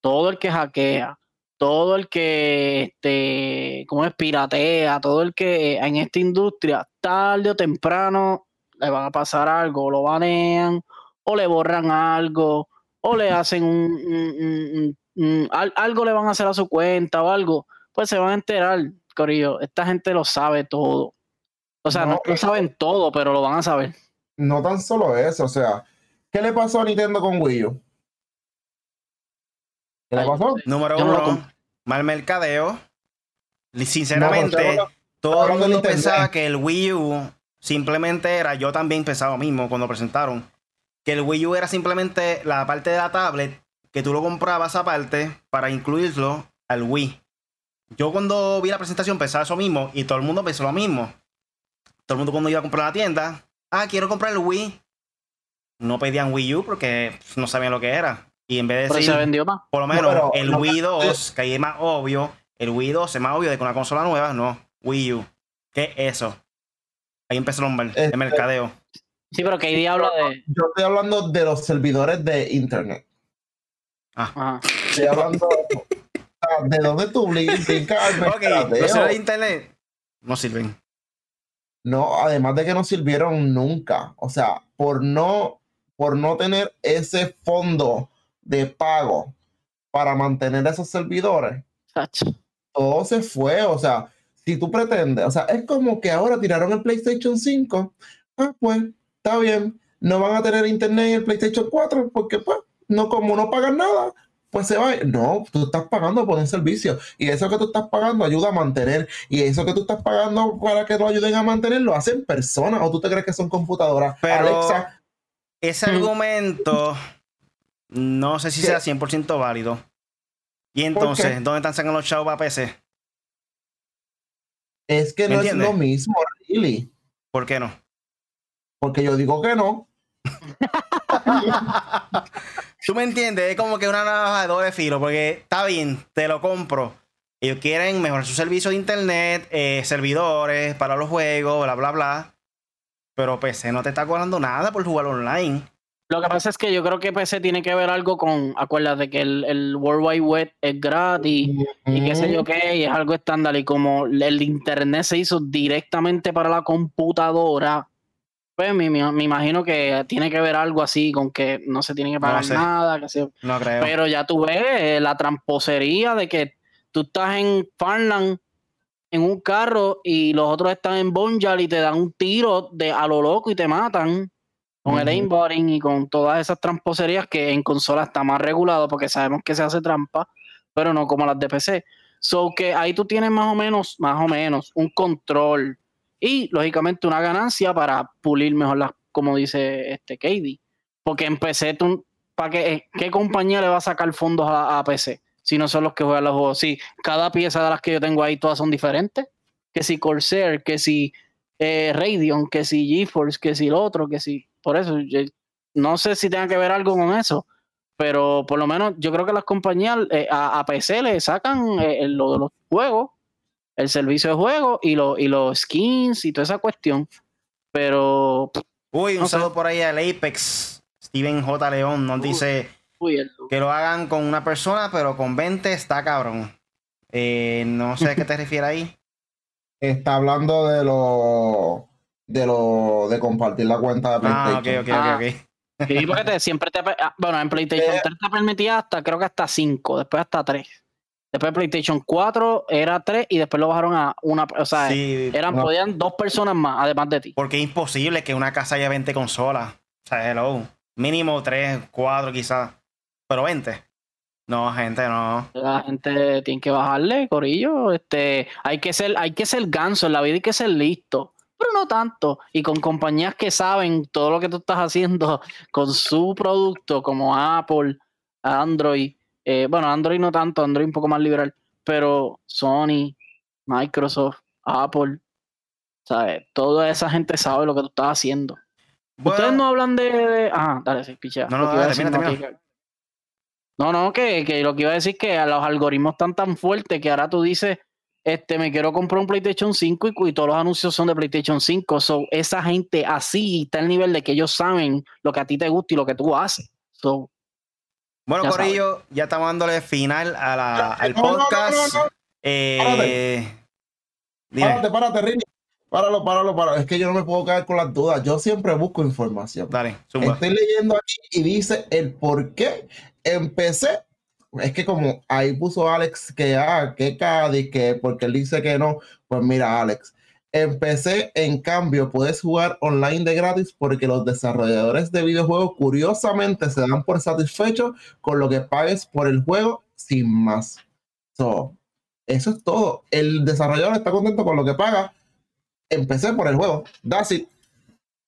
Todo el que hackea, todo el que, este, como es, piratea, todo el que en esta industria, tarde o temprano, le van a pasar algo, lo banean, o le borran algo, o le hacen un, un- un- un- un- al- algo le van a hacer a su cuenta o algo, pues se van a enterar, Corillo. Esta gente lo sabe todo. O sea, no, No, no saben todo, pero lo van a saber. No tan solo eso, o sea, ¿qué le pasó a Nintendo con Wii U? ¿Qué le pasó? Número no lo uno, mal mercadeo. No, Sinceramente, todo el mundo pensaba que el Wii U simplemente era, yo también pensaba lo mismo cuando presentaron, que el Wii U era simplemente la parte de la tablet que tú lo comprabas aparte para incluirlo al Wii. Yo cuando vi la presentación pensaba eso mismo y todo el mundo pensó lo mismo. Todo el mundo cuando iba a comprar la tienda, ah, quiero comprar el Wii. No pedían Wii U porque no sabían lo que era. Y en vez de Pero decir, se vendió más. por lo No, menos pero el Wii que- 2, que ahí es más obvio, el Wii 2 es más obvio de que una consola nueva, no, Wii U. ¿Qué es eso? Ahí empezó el, mer- el Este- mercadeo. Sí, pero que habla de. Yo estoy hablando de los servidores de internet. Ajá. Estoy hablando de dónde tú brin- brincas al Ok, mercadeo. los servidores de internet no sirven. No, además de que no sirvieron nunca. O sea, por no, por no tener ese fondo de pago para mantener esos servidores, todo se fue. O sea, si tú pretendes, o sea, es como que ahora tiraron el PlayStation 5, ah, pues está bien, no van a tener internet en el PlayStation 4 porque pues no como no pagan nada, pues se va. No, tú estás pagando por un servicio y eso que tú estás pagando ayuda a mantener y eso que tú estás pagando para que lo ayuden a mantener lo hacen personas o tú te crees que son computadoras. Pero ese argumento no sé si sea 100% válido. Y entonces, ¿dónde están sacando los chavos para PC? Es que no es lo mismo, really. ¿Por qué no? Porque yo digo que no. Tú me entiendes, es como que una navaja de doble filo, porque está bien, te lo compro. Ellos quieren mejorar su servicio de internet, eh, servidores para los juegos, bla, bla, bla. Pero PC no te está cobrando nada por jugar online. Lo que pasa es que yo creo que PC tiene que ver algo con, acuérdate que el, el World Wide Web es gratis y qué sé yo qué, y es algo estándar. Y como el internet se hizo directamente para la computadora, pues me, me, imagino que tiene que ver algo así con que no se tiene que pagar nada. Que no creo. Pero ya tú ves eh, la tramposería de que tú estás en Farnland en un carro y los otros están en Bonjal y te dan un tiro de a lo loco y te matan con el aimbotting y con todas esas tramposerías que en consola está más regulado porque sabemos que se hace trampa, pero no como las de PC. So que ahí tú tienes más o menos, más o menos, un control y lógicamente una ganancia para pulir mejor las, como dice este KD. Porque en PC, tú, ¿para qué, qué compañía le va a sacar fondos a, PC? Si no son los que juegan los juegos. Sí, cada pieza de las que yo tengo ahí, todas son diferentes. Que si Corsair, que si eh, Radeon, que si GeForce, que si el otro, que si por eso, no sé si tenga que ver algo con eso, pero por lo menos yo creo que las compañías eh, a, PC le sacan eh, lo de los juegos, el servicio de juego y, lo, y los skins y toda esa cuestión. Pero. Uy, un saludo por ahí al Apex. Steven J. León nos dice que lo hagan con una persona, pero con 20 está cabrón. Eh, no sé a qué te refieres ahí. Está hablando de los de lo de compartir la cuenta de PlayStation. Ah, ok, ok, ok, ok. Ah. Sí, porque te, siempre te. Ah, bueno, en PlayStation 3 eh. te permitía hasta, creo que hasta 5, después hasta 3. Después PlayStation 4 era 3 y después lo bajaron a una. O sea, eran, podían dos personas más, además de ti. Porque es imposible que una casa haya 20 consolas. O sea, hello. Mínimo 3, 4 quizás. Pero 20. No, gente, no. La gente tiene que bajarle, corillo. Este, hay que ser, hay que ser ganso en la vida, hay que ser listo pero no tanto. Y con compañías que saben todo lo que tú estás haciendo con su producto, como Apple, Android. Eh, bueno, Android no tanto, Android un poco más liberal, pero Sony, Microsoft, Apple. ¿sabes? Toda esa gente sabe lo que tú estás haciendo. Ustedes no hablan de. Ah, dale, sí, picha. No, no, dale, no, no, que, que lo que iba a decir es que los algoritmos están tan fuertes que ahora tú dices este, me quiero comprar un PlayStation 5 y, todos los anuncios son de PlayStation 5. So, esa gente así está el nivel de que ellos saben lo que a ti te gusta y lo que tú haces. So, bueno, Corillo, ya estamos dándole final a la, al podcast. eh, párate, párate, Rini. Páralo, páralo, páralo. Es que yo no me puedo caer con las dudas. Yo siempre busco información. Dale, Estoy leyendo aquí y dice el por qué empecé es que como ahí puso Alex que, ah, que Cádiz, que porque él dice que no, pues mira, Alex, empecé, en cambio, puedes jugar online de gratis porque los desarrolladores de videojuegos curiosamente se dan por satisfechos con lo que pagues por el juego sin más. So, eso es todo. El desarrollador está contento con lo que paga. Empecé por el juego. That's it.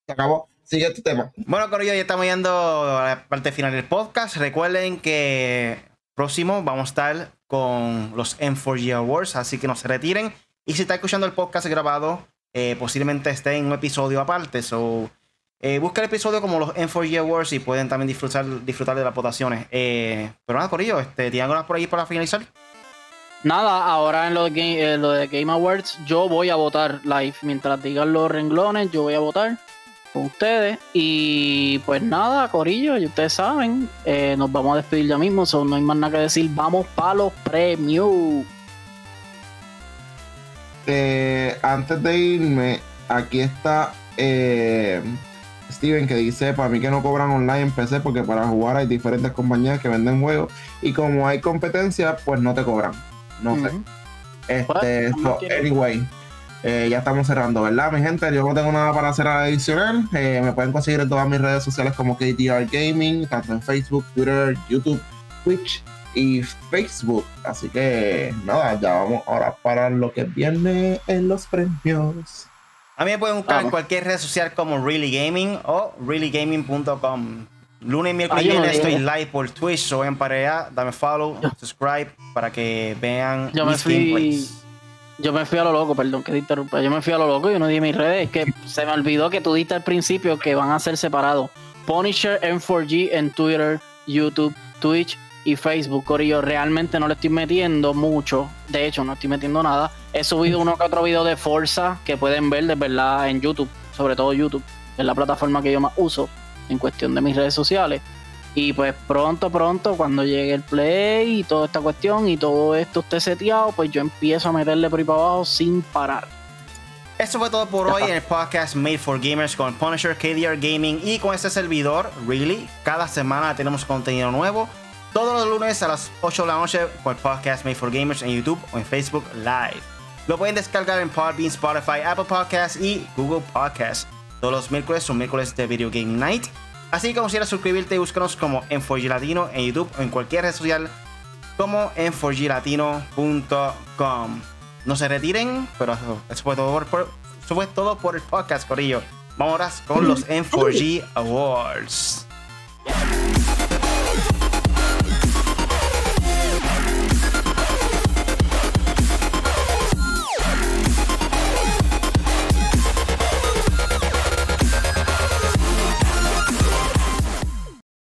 Se acabó. Siguiente tema. Bueno, Corillo, ya estamos yendo a la parte final del podcast. Recuerden que próximo vamos a estar con los M4G Awards, así que no se retiren. Y si está escuchando el podcast grabado, eh, posiblemente esté en un episodio aparte. So, eh, busca el episodio como los M4G Awards y pueden también disfrutar, disfrutar de las votaciones. Eh, pero nada, Corillo, este, ¿tienen algo por ahí para finalizar? Nada, ahora en lo, de lo de Game Awards, yo voy a votar live. Mientras digan los renglones, yo voy a votar con ustedes. Y pues nada, Corillo, y ustedes saben, eh, nos vamos a despedir ya mismo, no hay más nada que decir, vamos para los premios. Eh, antes de irme, aquí está eh, Steven que dice, para mí que no cobran online en PC porque para jugar hay diferentes compañías que venden juegos y como hay competencia, pues no te cobran. No sé. Este, anyway, eh, ya estamos cerrando, ¿verdad, mi gente? Yo no tengo nada para hacer adicional. Eh, me pueden conseguir en todas mis redes sociales como KTR Gaming, tanto en Facebook, Twitter, YouTube, Twitch y Facebook. Así que nada, ya vamos ahora para lo que viene en los premios. A mí me pueden buscar en cualquier red social como Really Gaming o reallygaming.com. Lunes, miércoles y viernes estoy live por Twitch, ven para allá, dame follow, subscribe para que vean yo mis me fui, gameplays. Yo me fui a lo loco, perdón que te interrumpa. Yo me fui a lo loco y no di mis redes. Es que se me olvidó que tú diste al principio que van a ser separados. Punisher M4G en Twitter, YouTube, Twitch y Facebook, Corillo, realmente no le estoy metiendo mucho. De hecho, no estoy metiendo nada. He subido uno que otro video de Forza que pueden ver de verdad en YouTube, sobre todo YouTube, es la plataforma que yo más uso en cuestión de mis redes sociales. Y pues pronto, pronto, cuando llegue el play y toda esta cuestión y todo esto esté seteado, pues yo empiezo a meterle por ahí para abajo sin parar. Eso fue todo por hoy en el podcast Made for Gamers con Punisher, KDR Gaming y con este servidor, Really. Cada semana tenemos contenido nuevo todos los lunes a las 8 de la noche por el podcast Made for Gamers en YouTube o en Facebook Live. Lo pueden descargar en Podbean, Spotify, Apple Podcasts y Google Podcasts. Todos los miércoles son miércoles de Video Game Night. Así que considera suscribirte y búscanos como en 4G Latino en YouTube o en cualquier red social como en 4glatino.com. No se retiren, pero eso fue todo por, eso fue todo por el podcast, Corillo. Vamos ahora con los M4G Awards.